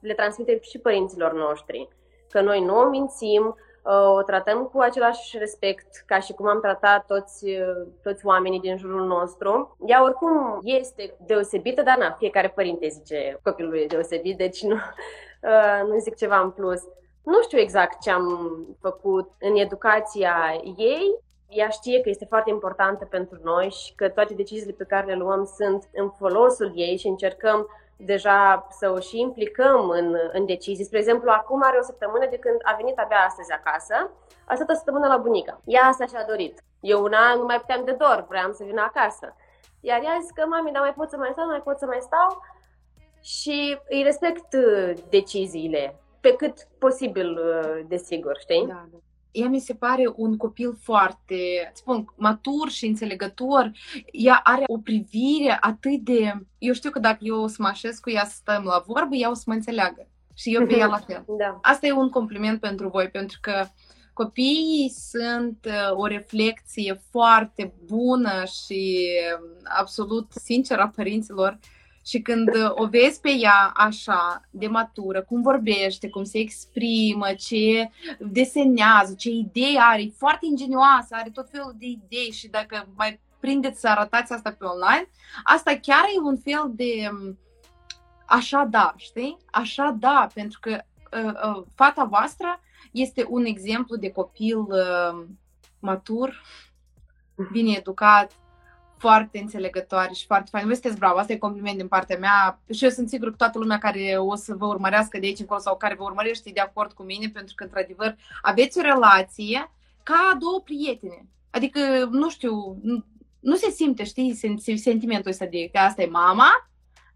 le transmitem și părinților noștri, că noi nu o mințim, o tratăm cu același respect ca și cum am tratat toți, toți oamenii din jurul nostru. Ea oricum este deosebită, dar na, fiecare părinte zice copilul e deosebit, deci nu, uh, nu zic ceva în plus. Nu știu exact ce am făcut în educația ei, ea știe că este foarte importantă pentru noi și că toate deciziile pe care le luăm sunt în folosul ei și încercăm deja să o și implicăm în, în decizii. Spre exemplu, acum are o săptămână de când a venit abia astăzi acasă, a stat o săptămână la bunica. Ea asta și-a dorit. Eu una nu mai puteam de dor, vreau să vin acasă. Iar ea a zis că, mami, dar mai pot să mai stau, mai pot să mai stau și îi respect uh, deciziile, pe cât posibil, uh, desigur, știi? Da, da ea mi se pare un copil foarte, spun, matur și înțelegător. Ea are o privire atât de... Eu știu că dacă eu o să mă așez cu ea să stăm la vorbă, ea o să mă înțeleagă. Și eu pe ea la fel. Da. Asta e un compliment pentru voi, pentru că copiii sunt uh, o reflecție foarte bună și um, absolut sinceră a părinților și când uh, o vezi pe ea așa, de matură, cum vorbește, cum se exprimă, ce desenează, ce idei are, e foarte ingenioasă, are tot felul de idei și dacă mai prindeți să arătați asta pe online, asta chiar e un fel de um, așa da, știi? Așa da, pentru că uh, uh, fata voastră este un exemplu de copil uh, matur, bine educat, foarte înțelegătoare și foarte fain. Vă sunteți bravo, asta e compliment din partea mea și eu sunt sigur că toată lumea care o să vă urmărească de aici încolo sau care vă urmărește e de acord cu mine pentru că, într-adevăr, aveți o relație ca două prietene. Adică, nu știu, nu, nu se simte, știi, sentimentul ăsta de că asta e mama,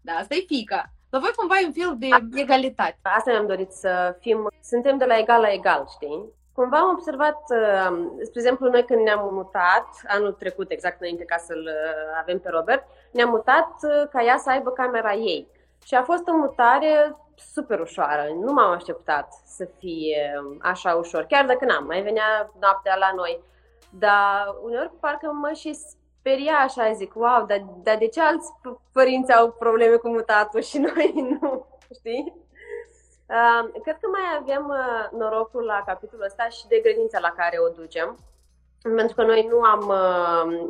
da, asta e fica. Dar voi cumva e un fel de egalitate. Asta mi-am dorit să fim, suntem de la egal la egal, știi? Cumva am observat, uh, spre exemplu, noi când ne-am mutat, anul trecut, exact înainte ca să-l uh, avem pe Robert, ne-am mutat uh, ca ea să aibă camera ei. Și a fost o mutare super ușoară. Nu m-am așteptat să fie um, așa ușor, chiar dacă n-am. Mai venea noaptea la noi. Dar uneori parcă mă și speria așa, zic, wow, dar, dar de ce alți părinți au probleme cu mutatul și noi nu, știi? Uh, cred că mai avem uh, norocul la capitolul ăsta și de grădința la care o ducem, pentru că noi nu am, uh,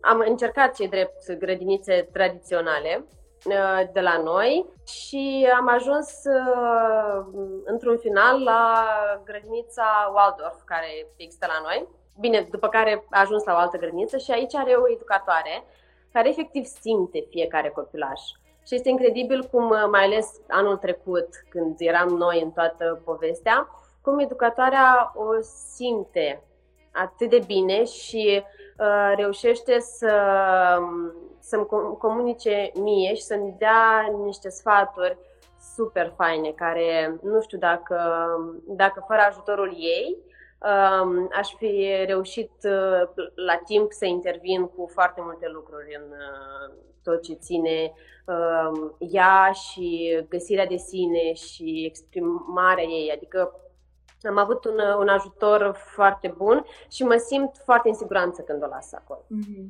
am încercat cei drept grădinițe tradiționale uh, de la noi și am ajuns uh, într-un final la grădinița Waldorf, care există la noi. Bine, după care a ajuns la o altă grădiniță și aici are o educatoare care efectiv simte fiecare copilaș. Și este incredibil cum, uh, mai ales anul trecut, când eram noi în toată povestea, cum educatoarea o simte atât de bine și uh, reușește să, um, să-mi comunice mie și să-mi dea niște sfaturi super faine, care nu știu dacă, dacă fără ajutorul ei um, aș fi reușit uh, la timp să intervin cu foarte multe lucruri în uh, tot ce ține uh, ea și găsirea de sine și exprimarea ei. Adică am avut un, un ajutor foarte bun și mă simt foarte în siguranță când o las acolo. Mm-hmm.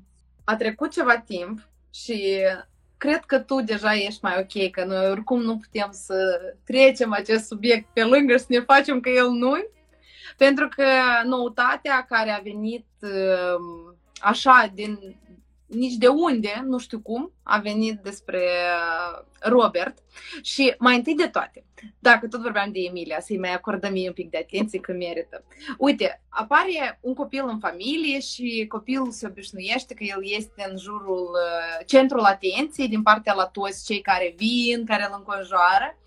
A trecut ceva timp și cred că tu deja ești mai ok, că noi oricum nu putem să trecem acest subiect pe lângă și să ne facem că el nu pentru că noutatea care a venit um, așa din nici de unde, nu știu cum, a venit despre uh, Robert și mai întâi de toate, dacă tot vorbeam de Emilia, să-i mai acordăm mie un pic de atenție că merită. Uite, apare un copil în familie și copilul se obișnuiește că el este în jurul uh, centrul atenției din partea la toți cei care vin, care îl înconjoară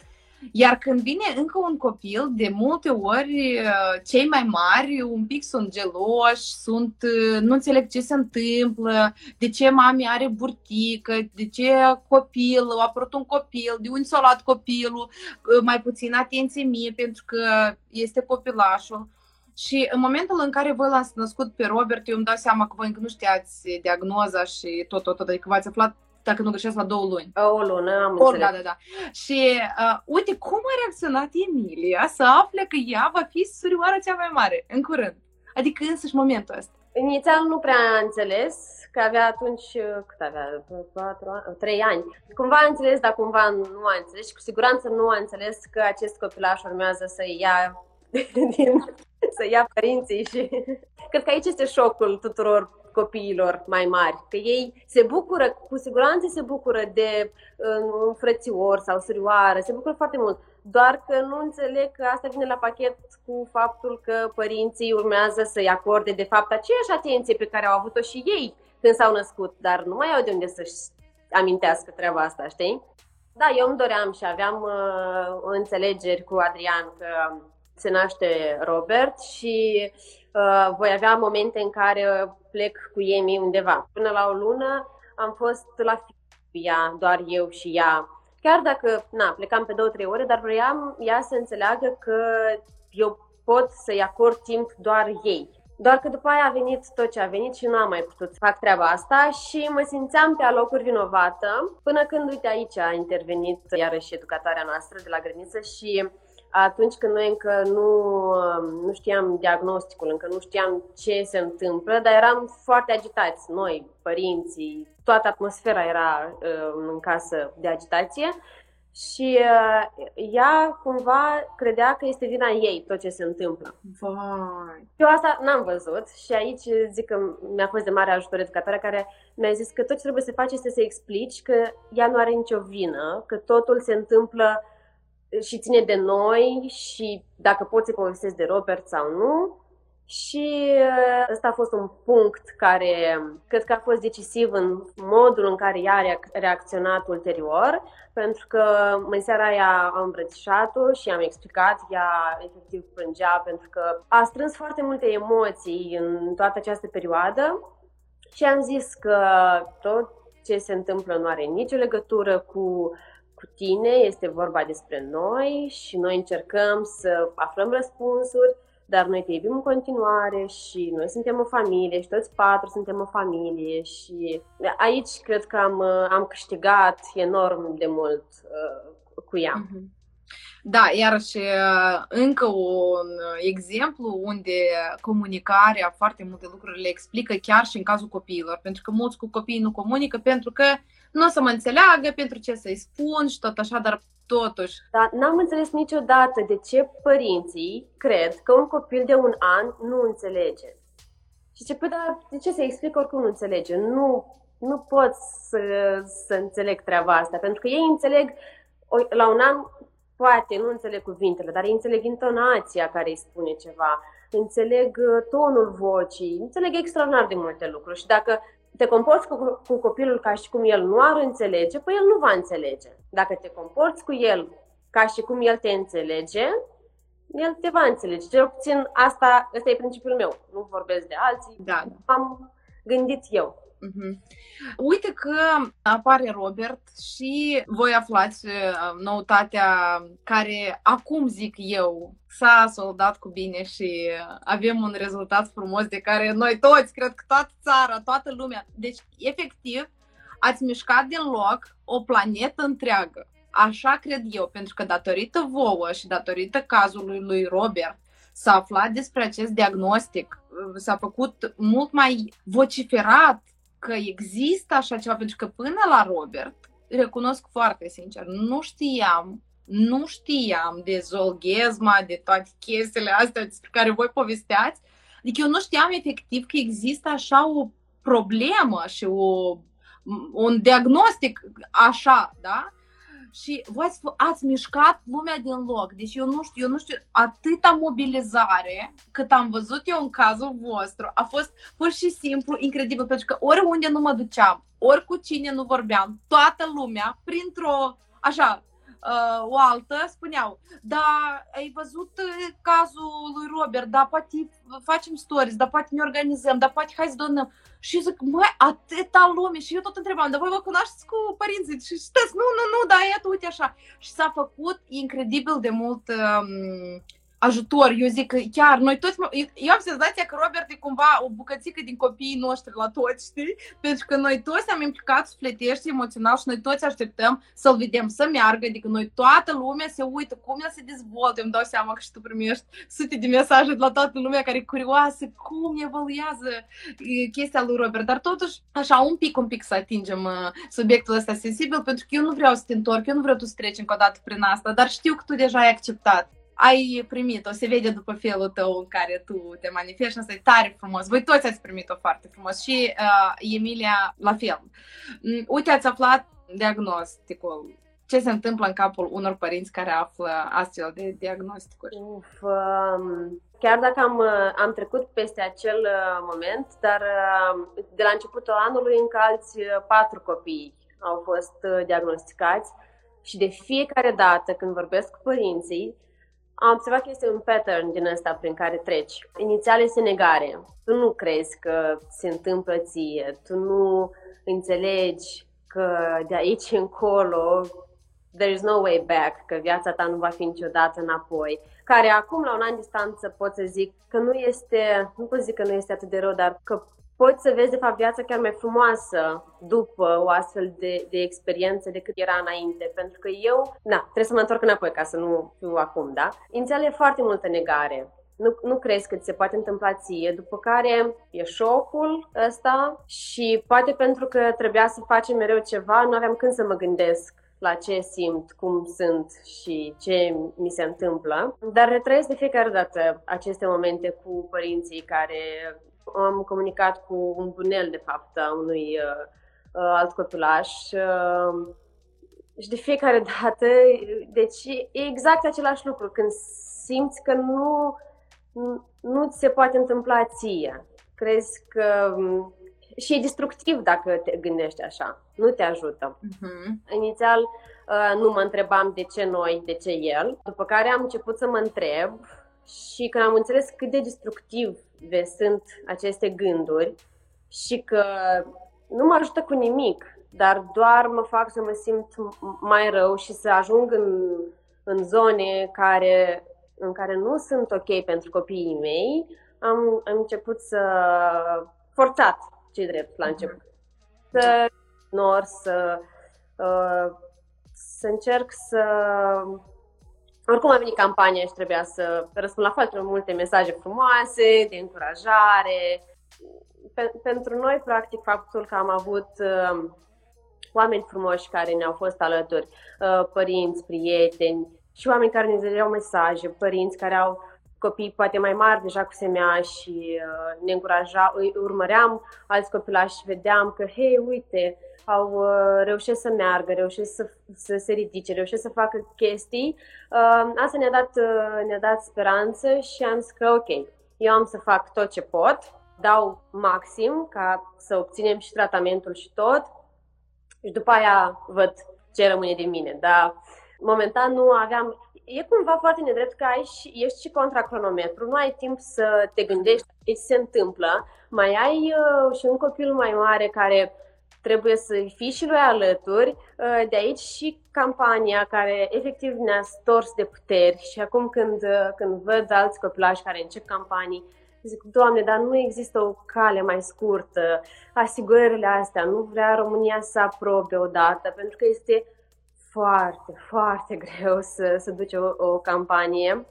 iar când vine încă un copil, de multe ori uh, cei mai mari un pic sunt geloși, sunt, uh, nu înțeleg ce se întâmplă, de ce mami are burtică, de ce copil, a apărut un copil, de unde s-a luat copilul, uh, mai puțin atenție mie pentru că este copilașul. Și în momentul în care voi l-ați născut pe Robert, eu îmi dau seama că voi încă nu știați diagnoza și tot, tot, tot, adică v-ați aflat dacă nu greșesc, la două luni. O lună, am o, înțeles. Da, da, da. Și uh, uite cum a reacționat Emilia să afle că ea va fi surioara cea mai mare în curând. Adică însăși momentul ăsta. Inițial nu prea a înțeles, că avea atunci, cât avea, 4 ani, 3 ani. Cumva a înțeles, dar cumva nu a înțeles și cu siguranță nu a înțeles că acest copilaș urmează să ia din, să ia părinții și cred că aici este șocul tuturor copiilor mai mari, că ei se bucură, cu siguranță se bucură de un frățior sau surioară, se bucură foarte mult, doar că nu înțeleg că asta vine la pachet cu faptul că părinții urmează să-i acorde de fapt aceeași atenție pe care au avut-o și ei când s-au născut, dar nu mai au de unde să-și amintească treaba asta, știi? Da, eu îmi doream și aveam uh, înțelegeri cu Adrian că se naște Robert și uh, voi avea momente în care plec cu Emi undeva. Până la o lună am fost la ea, doar eu și ea. Chiar dacă, na, plecam pe două, trei ore, dar vroiam ea să înțeleagă că eu pot să-i acord timp doar ei. Doar că după aia a venit tot ce a venit și nu am mai putut să fac treaba asta și mă simțeam pe alocuri vinovată până când, uite, aici a intervenit iarăși educatoarea noastră de la grădiniță și atunci când noi încă nu, nu știam diagnosticul, încă nu știam ce se întâmplă, dar eram foarte agitați, noi, părinții, toată atmosfera era uh, în casă de agitație și uh, ea cumva credea că este vina ei tot ce se întâmplă. Vai. Eu asta n-am văzut și aici zic că mi-a fost de mare ajutor educatoarea care mi-a zis că tot ce trebuie să faci este să explici că ea nu are nicio vină, că totul se întâmplă și ține de noi și dacă poți să povestesc de Robert sau nu. Și uh, ăsta a fost un punct care cred că a fost decisiv în modul în care ea a reacționat ulterior, pentru că în seara aia am îmbrățișat-o și am explicat, ea efectiv plângea pentru că a strâns foarte multe emoții în toată această perioadă și am zis că tot ce se întâmplă nu are nicio legătură cu cu tine, este vorba despre noi și noi încercăm să aflăm răspunsuri, dar noi te iubim în continuare și noi suntem o familie și toți patru suntem o familie și aici cred că am, am câștigat enorm de mult uh, cu ea. Mm-hmm. Da, iarăși încă un exemplu unde comunicarea foarte multe lucruri le explică chiar și în cazul copiilor, pentru că mulți cu copiii nu comunică pentru că nu o să mă înțeleagă pentru ce să-i spun și tot așa, dar totuși. Dar n-am înțeles niciodată de ce părinții cred că un copil de un an nu înțelege. Și ce, păi, dar de ce să explic oricum nu înțelege? Nu, nu pot să, să înțeleg treaba asta, pentru că ei înțeleg, la un an poate nu înțeleg cuvintele, dar ei înțeleg intonația care îi spune ceva, înțeleg uh, tonul vocii, înțeleg extraordinar de multe lucruri și dacă te comporți cu, cu copilul ca și cum el nu ar înțelege, păi el nu va înțelege. Dacă te comporți cu el ca și cum el te înțelege, el te va înțelege. Cel puțin asta, ăsta e principiul meu. Nu vorbesc de alții. Da. Am gândit eu. Uh-huh. Uite că apare Robert și voi aflați uh, noutatea care acum zic eu s-a soldat cu bine și avem un rezultat frumos de care noi toți, cred că toată țara, toată lumea. Deci, efectiv, ați mișcat din loc o planetă întreagă. Așa cred eu, pentru că datorită vouă și datorită cazului lui Robert, s-a aflat despre acest diagnostic, s-a făcut mult mai vociferat că există așa ceva, pentru că până la Robert, recunosc foarte sincer, nu știam nu știam de zolghezma, de toate chestiile astea despre care voi povesteați. Adică eu nu știam efectiv că există așa o problemă și o, un diagnostic așa, da? Și voi ați, ați mișcat lumea din loc. Deci eu nu știu, eu nu știu, atâta mobilizare cât am văzut eu în cazul vostru a fost pur și simplu incredibil, pentru că oriunde nu mă duceam, ori cu cine nu vorbeam, toată lumea, printr-o, așa, uh, o altă, spuneau, da, ai văzut uh, cazul lui Robert, da, poate facem stories, da, poate ne organizăm, da, poate hai să donăm. Și zic, măi, atâta lume. Și eu tot întrebam, dar voi vă cunoașteți cu părinții? Și știți, nu, nu, nu, da, iată, uite așa. Și s-a făcut incredibil de mult um, ajutor. Eu zic că chiar noi toți, eu am senzația că Robert e cumva o bucățică din copiii noștri la toți, știi? Pentru că noi toți am implicat sufletești emoțional și noi toți așteptăm să-l vedem să meargă, adică noi toată lumea se uită cum el se dezvoltă, îmi dau seama că și tu primești sute de mesaje de la toată lumea care e curioasă cum evoluează chestia lui Robert, dar totuși așa un pic, un pic să atingem uh, subiectul ăsta sensibil, pentru că eu nu vreau să te întorc, eu nu vreau tu să treci încă o dată prin asta, dar știu că tu deja ai acceptat ai primit-o, se vede după felul tău în care tu te manifesti și asta e tare frumos. Voi toți ați primit-o foarte frumos și uh, Emilia la fel. Mm, uite, ați aflat diagnosticul. Ce se întâmplă în capul unor părinți care află astfel de diagnosticuri? Uf, um, chiar dacă am, uh, am trecut peste acel uh, moment, dar uh, de la începutul anului încă alți patru copii au fost diagnosticați și de fiecare dată când vorbesc cu părinții, am observat că este un pattern din ăsta prin care treci. Inițial este negare. Tu nu crezi că se întâmplă ție, tu nu înțelegi că de aici încolo there is no way back, că viața ta nu va fi niciodată înapoi, care acum, la un an distanță, pot să zic că nu este, nu pot zic că nu este atât de rău, dar că poți să vezi, de fapt, viața chiar mai frumoasă după o astfel de, de experiență decât era înainte. Pentru că eu, na, trebuie să mă întorc înapoi ca să nu fiu acum, da? Inițial e foarte multă negare. Nu, nu crezi că ți se poate întâmpla ție, după care e șocul ăsta și poate pentru că trebuia să facem mereu ceva, nu aveam când să mă gândesc la ce simt, cum sunt și ce mi se întâmplă. Dar retrăiesc de fiecare dată aceste momente cu părinții care am comunicat cu un bunel, de fapt, a unui uh, uh, alt copilaș. Uh, și de fiecare dată, deci e exact același lucru, când simți că nu, nu ți se poate întâmpla ție. Crezi că um, și e destructiv dacă te gândești așa. Nu te ajută. Uh-huh. Inițial uh, nu mă întrebam de ce noi, de ce el. După care am început să mă întreb și când am înțeles cât de destructive sunt aceste gânduri și că nu mă ajută cu nimic, dar doar mă fac să mă simt mai rău și să ajung în, în zone care, în care nu sunt ok pentru copiii mei, am, am început să forțat ce drept la mhm. început. Să nor, să, uh, să încerc să... Oricum a venit campania și trebuia să răspund la foarte multe mesaje frumoase, de încurajare. pentru noi, practic, faptul că am avut uh, oameni frumoși care ne-au fost alături, uh, părinți, prieteni și oameni care ne dădeau mesaje, părinți care au copii poate mai mari deja cu semea și uh, ne încuraja, îi urmăream alți copilași și vedeam că, hei, uite, au uh, reușit să meargă, reușit să, să se ridice, reușit să facă chestii. Uh, asta ne-a dat, uh, ne-a dat speranță și am zis că, ok, eu am să fac tot ce pot, dau maxim ca să obținem și tratamentul și tot și după aia văd ce rămâne de mine. Dar momentan nu aveam e cumva foarte nedrept că ai și, ești și contra cronometru, nu ai timp să te gândești ce se întâmplă, mai ai uh, și un copil mai mare care trebuie să fii și lui alături, uh, de aici și campania care efectiv ne-a stors de puteri și acum când, uh, când văd alți copilași care încep campanii, zic, Doamne, dar nu există o cale mai scurtă, asigurările astea, nu vrea România să aprobe odată, pentru că este foarte, foarte greu să, să duci o, o campanie.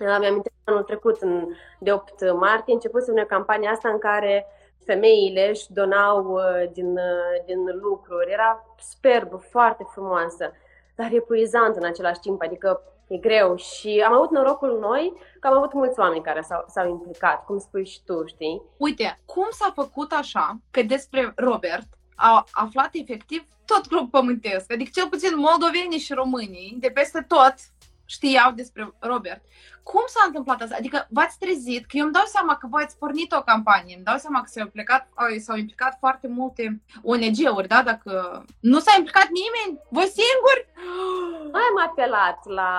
Mi-am amintit anul trecut, în, de 8 martie, început să o campanie asta în care femeile își donau uh, din, uh, din lucruri. Era superbă, foarte frumoasă, dar epuizant în același timp, adică e greu. Și am avut norocul noi că am avut mulți oameni care s-au, s-au implicat, cum spui și tu, știi? Uite, cum s-a făcut așa că despre Robert a aflat efectiv tot grupul pământesc, adică cel puțin moldovenii și românii de peste tot știau despre Robert. Cum s-a întâmplat asta? Adică v-ați trezit, că eu îmi dau seama că voi ați pornit o campanie, îmi dau seama că s-au implicat, s-au implicat foarte multe ONG-uri, da? Dacă nu s-a implicat nimeni, voi singuri? Mai am apelat la...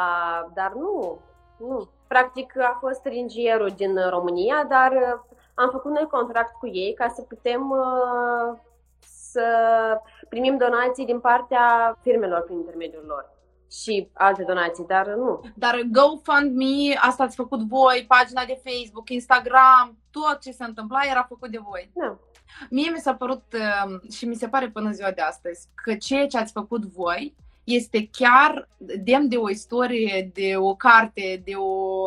dar nu, nu. Practic a fost ringierul din România, dar am făcut noi contract cu ei ca să putem uh, să primim donații din partea firmelor prin intermediul lor și alte donații, dar nu. Dar GoFundMe, asta ați făcut voi, pagina de Facebook, Instagram, tot ce se întâmpla era făcut de voi. Da. Mie mi s-a părut um, și mi se pare până ziua de astăzi că ceea ce ați făcut voi este chiar demn de o istorie, de o carte, de o,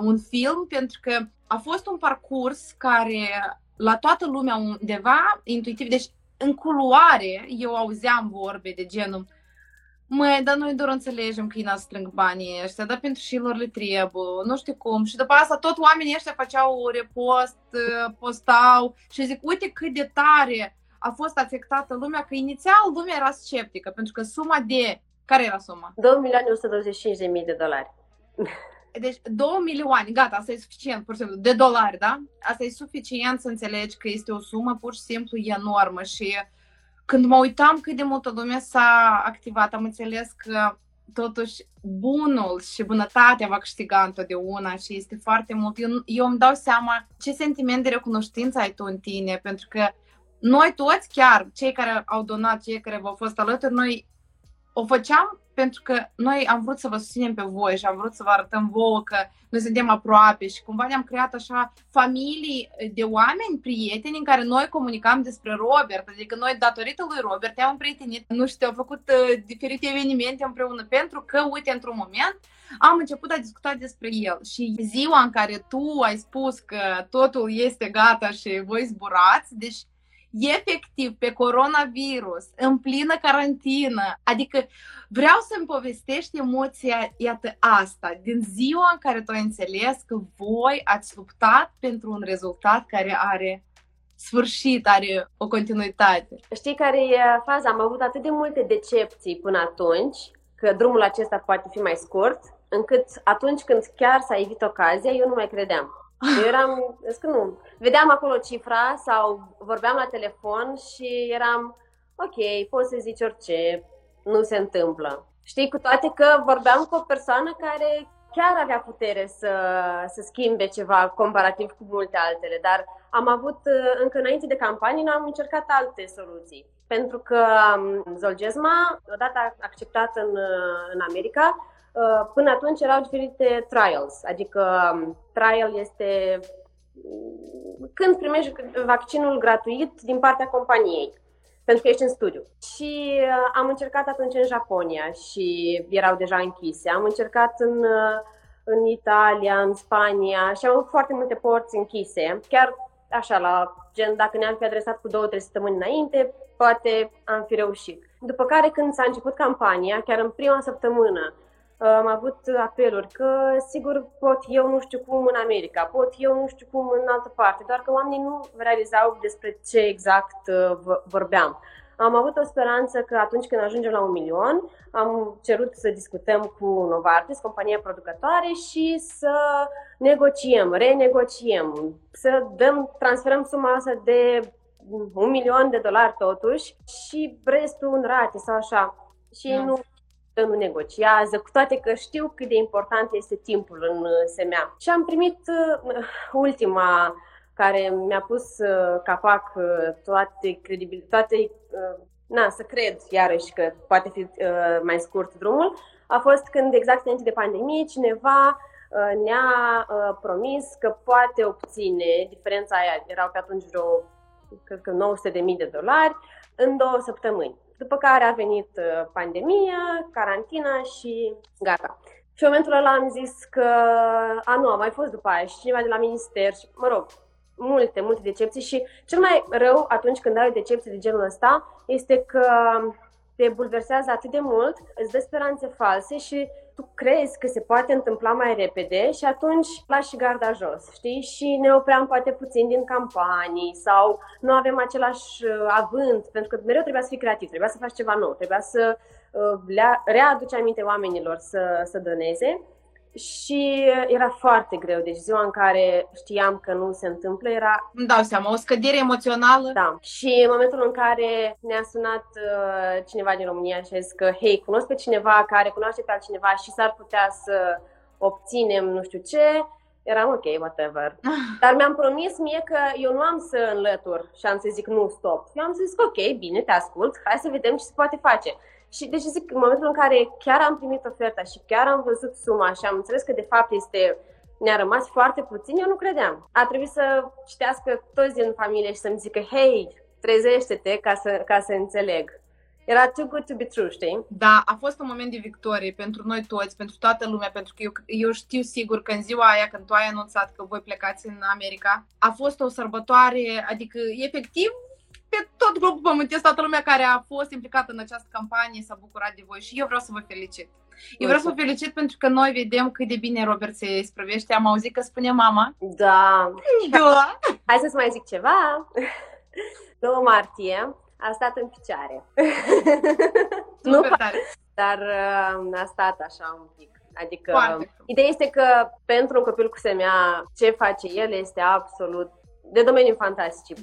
un film, pentru că a fost un parcurs care la toată lumea undeva intuitiv, deci în culoare eu auzeam vorbe de genul Măi, dar noi doar înțelegem că ei n strâng banii ăștia, dar pentru și lor le trebuie, nu știu cum. Și după asta tot oamenii ăștia făceau repost, postau și zic, uite cât de tare a fost afectată lumea, că inițial lumea era sceptică, pentru că suma de... Care era suma? 2 milioane 125 de mii de dolari. Deci 2 milioane, gata, asta e suficient, pur și simplu, de dolari, da? Asta e suficient să înțelegi că este o sumă pur și simplu enormă și când mă uitam cât de multă lume s-a activat, am înțeles că totuși bunul și bunătatea va câștiga întotdeauna și este foarte mult. Eu, eu îmi dau seama ce sentiment de recunoștință ai tu în tine, pentru că noi toți, chiar cei care au donat, cei care v-au fost alături, noi o făceam pentru că noi am vrut să vă susținem pe voi și am vrut să vă arătăm vouă că noi suntem aproape și cumva ne-am creat așa familii de oameni, prieteni în care noi comunicam despre Robert, adică noi datorită lui Robert am prietenit, nu știu, am făcut uh, diferite evenimente împreună pentru că, uite, într-un moment am început a discuta despre el. Și ziua în care tu ai spus că totul este gata și voi zburați, deci efectiv pe coronavirus, în plină carantină. Adică vreau să-mi povestești emoția, iată asta, din ziua în care tu ai înțeles că voi ați luptat pentru un rezultat care are sfârșit, are o continuitate. Știi care e faza? Am avut atât de multe decepții până atunci, că drumul acesta poate fi mai scurt, încât atunci când chiar s-a evit ocazia, eu nu mai credeam. Eu eram, că nu, vedeam acolo cifra sau vorbeam la telefon și eram, ok, poți să zici orice, nu se întâmplă. Știi, cu toate că vorbeam cu o persoană care chiar avea putere să, să schimbe ceva comparativ cu multe altele, dar am avut, încă înainte de campanie, am încercat alte soluții. Pentru că um, Zolgezma, odată acceptat în, în America, Uh, până atunci erau diferite trials, adică um, trial este mm, când primești vaccinul gratuit din partea companiei, pentru că ești în studiu. Și uh, am încercat atunci în Japonia și erau deja închise. Am încercat în, uh, în Italia, în Spania și am avut foarte multe porți închise. Chiar așa, la gen, dacă ne-am fi adresat cu două, trei săptămâni înainte, poate am fi reușit. După care, când s-a început campania, chiar în prima săptămână, am avut apeluri că sigur pot eu nu știu cum în America, pot eu nu știu cum în altă parte, doar că oamenii nu realizau despre ce exact uh, vorbeam. Am avut o speranță că atunci când ajungem la un milion, am cerut să discutăm cu Novartis, compania producătoare, și să negociem, renegociem, să dăm, transferăm suma asta de un milion de dolari totuși și restul în rate sau așa. Și da. nu nu negociază, cu toate că știu cât de important este timpul în uh, semea. Și am primit uh, ultima care mi-a pus uh, capac toate credibilitatea, na, să cred iarăși că poate fi mai scurt drumul, a fost când exact înainte de pandemie cineva ne-a promis că poate obține, diferența aia erau pe atunci vreo, cred că 900.000 de dolari, în două săptămâni. După care a venit uh, pandemia, carantina și gata. Și în momentul ăla am zis că, a nu, a mai fost după aia și cineva de la minister și, mă rog, multe, multe decepții și cel mai rău atunci când ai o decepție de genul ăsta este că te bulversează atât de mult, îți dă speranțe false și tu crezi că se poate întâmpla mai repede și atunci lași garda jos, știi? Și ne opream poate puțin din campanii sau nu avem același uh, avânt, pentru că mereu trebuia să fii creativ, trebuia să faci ceva nou, trebuia să uh, le readuci aminte oamenilor să, să doneze și era foarte greu. Deci ziua în care știam că nu se întâmplă era... Îmi dau seama, o scădere emoțională. Da. Și în momentul în care ne-a sunat uh, cineva din România și a zis că, hei, cunosc pe cineva care cunoaște pe altcineva și s-ar putea să obținem nu știu ce, eram ok, whatever. Dar mi-am promis mie că eu nu am să înlătur și am să zic nu, stop. Eu am să zic ok, bine, te ascult, hai să vedem ce se poate face. Și deci zic, în momentul în care chiar am primit oferta și chiar am văzut suma și am înțeles că de fapt este ne-a rămas foarte puțin, eu nu credeam. A trebuit să citească toți din familie și să-mi zică, hei, trezește-te ca să, ca să înțeleg. Era too good to be true, știi? Da, a fost un moment de victorie pentru noi toți, pentru toată lumea, pentru că eu, eu știu sigur că în ziua aia când tu ai anunțat că voi plecați în America, a fost o sărbătoare, adică efectiv pe tot globul pământesc, toată lumea care a fost implicată în această campanie s-a bucurat de voi și eu vreau să vă felicit. Eu vreau să vă felicit pentru că noi vedem cât de bine Robert se sprăvește. Am auzit că spune mama. Da. da. Hai să-ți mai zic ceva. 2 martie a stat în picioare. nu tare. dar uh, a stat așa un pic. Adică, Foarte. ideea este că pentru un copil cu semea, ce face el este absolut de domeniul fantastic.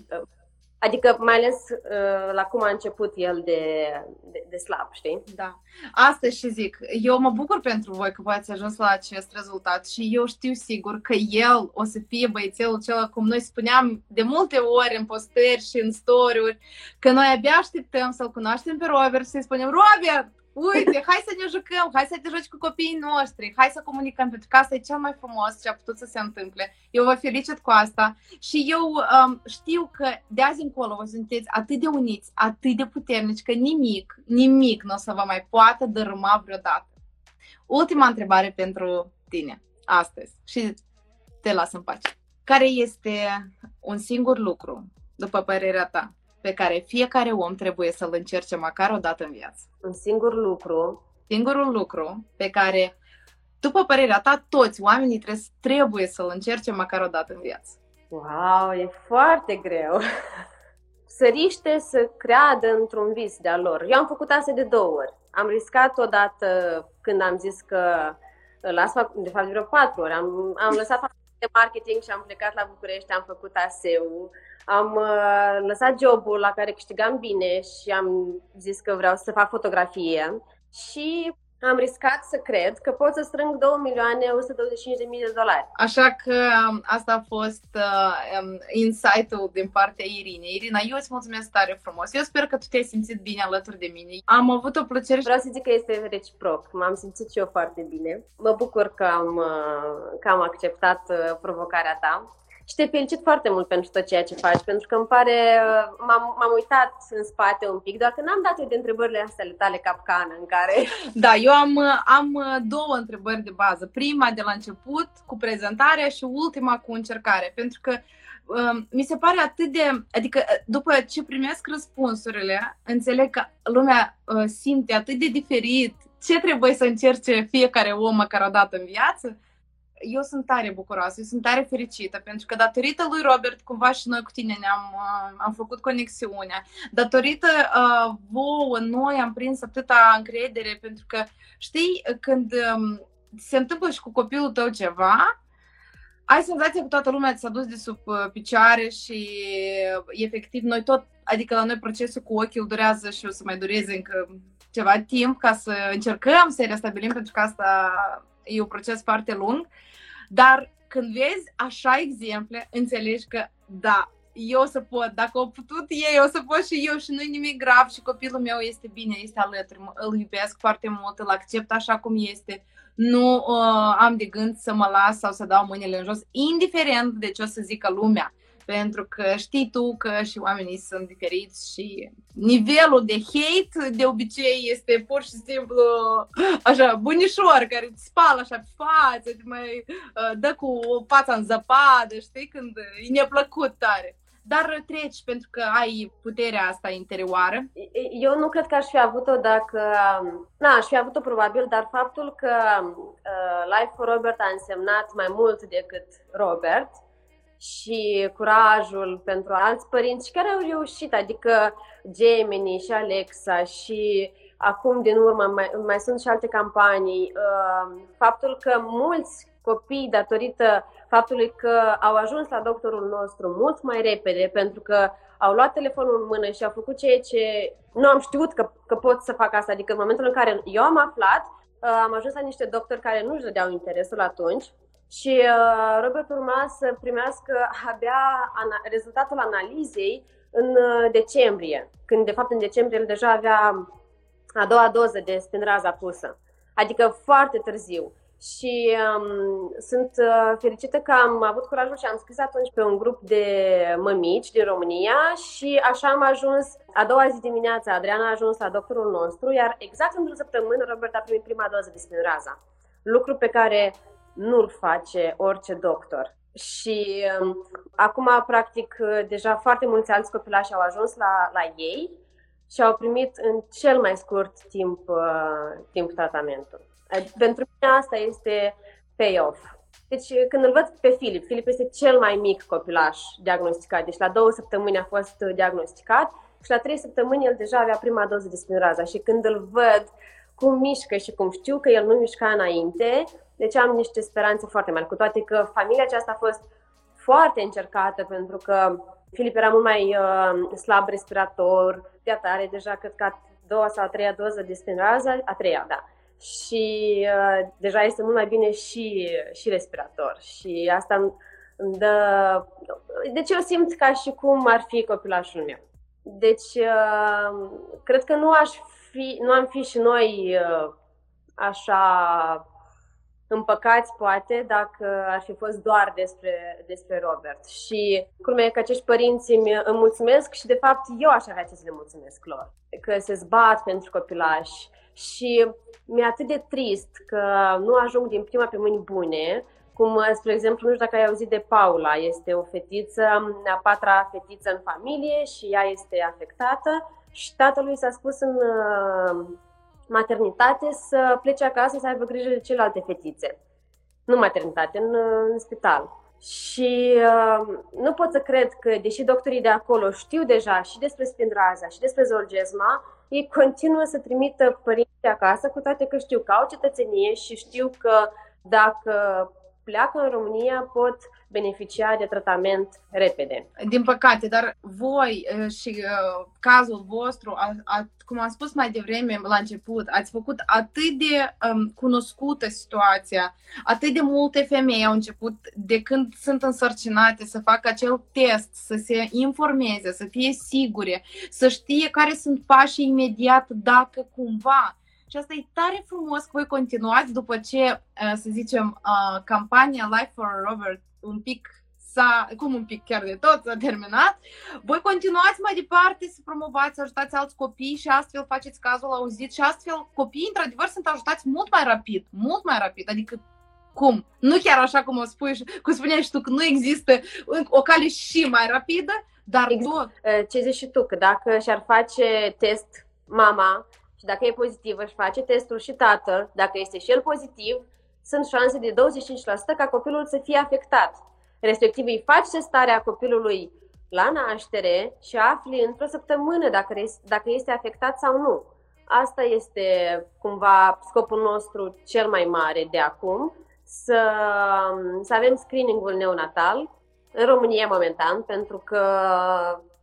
Adică mai ales uh, la cum a început el de, de, de slab, știi? Da. Asta și zic. Eu mă bucur pentru voi că voi ați ajuns la acest rezultat și eu știu sigur că el o să fie băiețelul cel, cum noi spuneam de multe ori în postări și în story că noi abia așteptăm să-l cunoaștem pe Robert și să-i spunem Robert, uite, hai să ne jucăm, hai să te joci cu copiii noștri, hai să comunicăm, pentru că asta e cel mai frumos ce a putut să se întâmple. Eu vă felicit cu asta și eu um, știu că de azi încolo vă sunteți atât de uniți, atât de puternici, că nimic, nimic nu o să vă mai poată dărâma vreodată. Ultima întrebare pentru tine, astăzi, și te las în pace. Care este un singur lucru, după părerea ta, pe care fiecare om trebuie să-l încerce măcar o dată în viață. Un singur lucru. Singurul lucru pe care, după părerea ta, toți oamenii trebuie, trebuie să-l încerce măcar o dată în viață. Wow, e foarte greu. Săriște să creadă într-un vis de-a lor. Eu am făcut asta de două ori. Am riscat odată când am zis că las, de fapt, vreo patru ori. Am, am lăsat de marketing și am plecat la București, am făcut ASEU, am uh, lăsat jobul la care câștigam bine și am zis că vreau să fac fotografie și am riscat să cred că pot să strâng 2 milioane 125 de mii de dolari. Așa că um, asta a fost uh, um, insight-ul din partea Irinei. Irina, eu îți mulțumesc tare frumos. Eu sper că tu te-ai simțit bine alături de mine. Am avut o plăcere. Vreau să zic că este reciproc. M-am simțit și eu foarte bine. Mă bucur că am, uh, că am acceptat uh, provocarea ta și te felicit foarte mult pentru tot ceea ce faci, pentru că îmi pare, uh, m-am, m-am uitat în spate un pic, doar că n-am dat eu de întrebările astea ale tale capcană în care... Da, eu am, uh, am uh, două întrebări de bază. Prima de la început cu prezentarea și ultima cu încercare, pentru că um, mi se pare atât de, adică după ce primesc răspunsurile, înțeleg că lumea simte atât de diferit ce trebuie să încerce fiecare om măcar o dată în viață, eu sunt tare bucuroasă, eu sunt tare fericită, pentru că datorită lui Robert, cumva și noi cu tine ne-am uh, am făcut conexiunea, datorită uh, vouă, noi am prins atâta încredere, pentru că, știi, când um, se întâmplă și cu copilul tău ceva, ai senzația că toată lumea ți-a dus de sub uh, picioare și uh, efectiv noi tot, adică la noi procesul cu ochiul durează și o să mai dureze încă ceva timp ca să încercăm să restabilim, pentru că asta e un proces foarte lung. Dar când vezi așa exemple, înțelegi că da, eu o să pot, dacă au putut ei, o să pot și eu. Și nu-i nimic grav și copilul meu este bine, este alături, îl iubesc foarte mult, îl accept așa cum este, nu uh, am de gând să mă las sau să dau mâinile în jos, indiferent de ce o să zică lumea pentru că știi tu că și oamenii sunt diferiți și nivelul de hate de obicei este pur și simplu așa bunișor care îți spală așa pe față, te mai uh, dă cu fața în zăpadă, știi, când e neplăcut tare dar treci pentru că ai puterea asta interioară? Eu nu cred că aș fi avut-o dacă... Na, aș fi avut-o probabil, dar faptul că uh, Life for Robert a însemnat mai mult decât Robert, și curajul pentru alți părinți și care au reușit, adică Gemini și Alexa și acum din urmă mai, mai sunt și alte campanii. Uh, faptul că mulți copii, datorită faptului că au ajuns la doctorul nostru mult mai repede, pentru că au luat telefonul în mână și au făcut ceea ce nu am știut că, că pot să fac asta. Adică în momentul în care eu am aflat, uh, am ajuns la niște doctori care nu-și dădeau interesul atunci și uh, Robert urma să primească abia ana- rezultatul analizei în uh, decembrie, când de fapt în decembrie el deja avea a doua doză de spinraza pusă, adică foarte târziu. Și um, sunt uh, fericită că am avut curajul și am scris atunci pe un grup de mămici din România și așa am ajuns, a doua zi dimineața, Adriana a ajuns la doctorul nostru, iar exact într-o săptămână Robert a primit prima doză de spinraza. Lucru pe care nu-l face orice doctor. Și um, acum, practic, deja foarte mulți alți copilași au ajuns la, la ei și au primit în cel mai scurt timp, uh, timp tratamentul. Pentru mine asta este payoff. Deci când îl văd pe Filip, Filip este cel mai mic copilaș diagnosticat, deci la două săptămâni a fost diagnosticat și la trei săptămâni el deja avea prima doză de spinraza și când îl văd cum mișcă și cum știu că el nu mișca înainte, deci am niște speranțe foarte mari, cu toate că familia aceasta a fost foarte încercată pentru că Filip era mult mai uh, slab respirator, de atare, deja cred că a doua sau a treia doză de spinrază, a treia, da. Și uh, deja este mult mai bine și, și respirator. Și asta îmi dă... Deci eu simt ca și cum ar fi copilașul meu. Deci uh, cred că nu aș fi, nu am fi și noi uh, așa împăcați, poate, dacă ar fi fost doar despre, despre Robert. Și cum e că acești părinți îmi, îmi mulțumesc și, de fapt, eu aș avea ce să le mulțumesc lor. Că se zbat pentru copilași. Și mi-e atât de trist că nu ajung din prima pe mâini bune, cum, spre exemplu, nu știu dacă ai auzit de Paula, este o fetiță, a patra fetiță în familie și ea este afectată și tatălui s-a spus în maternitate să plece acasă să aibă grijă de celelalte fetițe. Nu maternitate, în, în spital. Și uh, nu pot să cred că, deși doctorii de acolo știu deja și despre spindraza și despre zolgezma, ei continuă să trimită părinții acasă, cu toate că știu că au cetățenie și știu că dacă pleacă în România pot beneficia de tratament repede. Din păcate, dar voi și uh, cazul vostru, a, a, cum am spus mai devreme la început, ați făcut atât de um, cunoscută situația, atât de multe femei au început de când sunt însărcinate să facă acel test, să se informeze, să fie sigure, să știe care sunt pașii imediat dacă cumva și asta e tare frumos că voi continuați după ce, să zicem, campania Life for Robert un pic s-a, cum un pic chiar de tot s-a terminat, voi continuați mai departe să promovați, să ajutați alți copii și astfel faceți cazul auzit și astfel copiii într-adevăr sunt ajutați mult mai rapid, mult mai rapid, adică cum? Nu chiar așa cum o spui, cum spuneai și tu, că nu există o cale și mai rapidă, dar exact. tot. Ce zici și tu, că dacă și-ar face test mama și dacă e pozitivă, își face testul și tatăl, dacă este și el pozitiv, sunt șanse de 25% ca copilul să fie afectat. Respectiv îi faci testarea copilului la naștere și afli într-o săptămână dacă, dacă este afectat sau nu. Asta este cumva scopul nostru cel mai mare de acum, să, să avem screeningul neonatal în România momentan, pentru că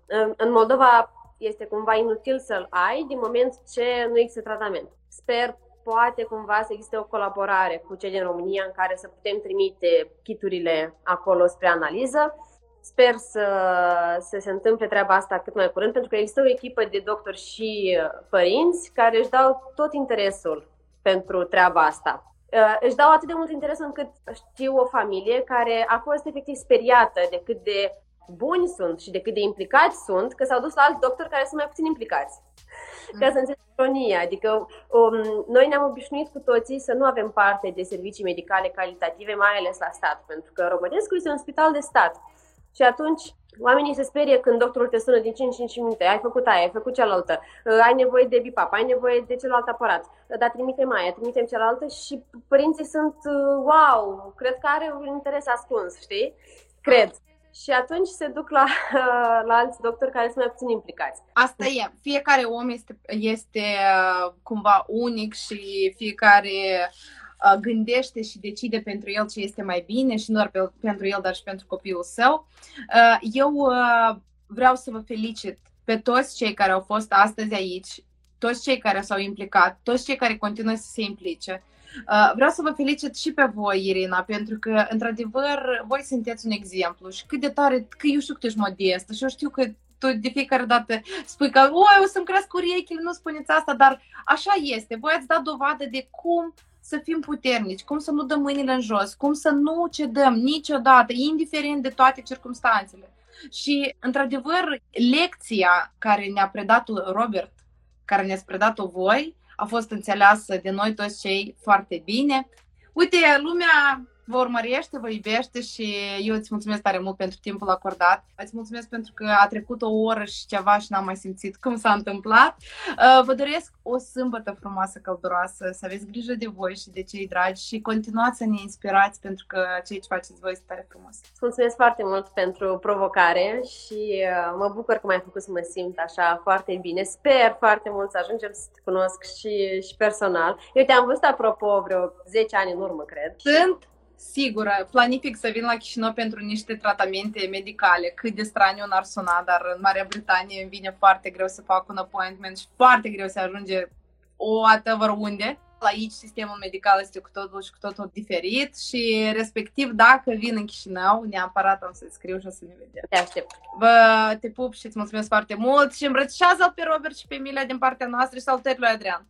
în, în Moldova este cumva inutil să-l ai din moment ce nu există tratament. Sper poate cumva să existe o colaborare cu cei din România în care să putem trimite kiturile acolo spre analiză. Sper să, să se întâmple treaba asta cât mai curând, pentru că există o echipă de doctori și părinți care își dau tot interesul pentru treaba asta. Uh, își dau atât de mult interes încât știu o familie care a fost efectiv speriată de cât de buni sunt și de cât de implicați sunt, că s-au dus la alți doctori care sunt mai puțin implicați. Mm. Ca să înțeleg ironia, adică um, noi ne-am obișnuit cu toții să nu avem parte de servicii medicale calitative, mai ales la stat, pentru că Românescu este un spital de stat. Și atunci oamenii se sperie când doctorul te sună din 5 5 minute, ai făcut aia, ai făcut cealaltă, uh, ai nevoie de bipap, ai nevoie de celălalt aparat, uh, dar trimite mai, trimitem cealaltă și părinții sunt uh, wow, cred că are un interes ascuns, știi? Cred și atunci se duc la, la alți doctori care sunt mai puțin implicați. Asta e. Fiecare om este, este uh, cumva unic și fiecare uh, gândește și decide pentru el ce este mai bine și nu doar pe, pentru el, dar și pentru copilul său. Uh, eu vreau să vă felicit pe toți cei care au fost astăzi aici, toți cei care s-au implicat, toți cei care continuă să se implice. Uh, vreau să vă felicit și pe voi, Irina, pentru că, într-adevăr, voi sunteți un exemplu și cât de tare, că eu știu că tu ești modestă și eu știu că tu de fiecare dată spui că oi, o să-mi cresc urechile, nu spuneți asta, dar așa este. Voi ați dat dovadă de cum să fim puternici, cum să nu dăm mâinile în jos, cum să nu cedăm niciodată, indiferent de toate circumstanțele. Și, într-adevăr, lecția care ne-a predat Robert, care ne-ați predat-o voi, a fost înțeleasă de noi toți cei foarte bine. Uite, lumea vă urmărește, vă iubește și eu îți mulțumesc tare mult pentru timpul acordat. Îți mulțumesc pentru că a trecut o oră și ceva și n-am mai simțit cum s-a întâmplat. Uh, vă doresc o sâmbătă frumoasă, călduroasă, să aveți grijă de voi și de cei dragi și continuați să ne inspirați pentru că ceea ce faceți voi este tare frumos. Mulțumesc foarte mult pentru provocare și uh, mă bucur că m-ai făcut să mă simt așa foarte bine. Sper foarte mult să ajungem să te cunosc și, și personal. Eu te-am văzut apropo vreo 10 ani în urmă, cred. Sunt sigură, planific să vin la Chișinău pentru niște tratamente medicale, cât de straniu n-ar suna, dar în Marea Britanie îmi vine foarte greu să fac un appointment și foarte greu să ajunge o whatever unde. aici sistemul medical este cu totul și cu totul diferit și respectiv dacă vin în Chișinău, neapărat am să-ți scriu și o să ne vedem. Te aștept. Vă te pup și îți mulțumesc foarte mult și îmbrățișează-l pe Robert și pe Emilia din partea noastră și salutări lui Adrian.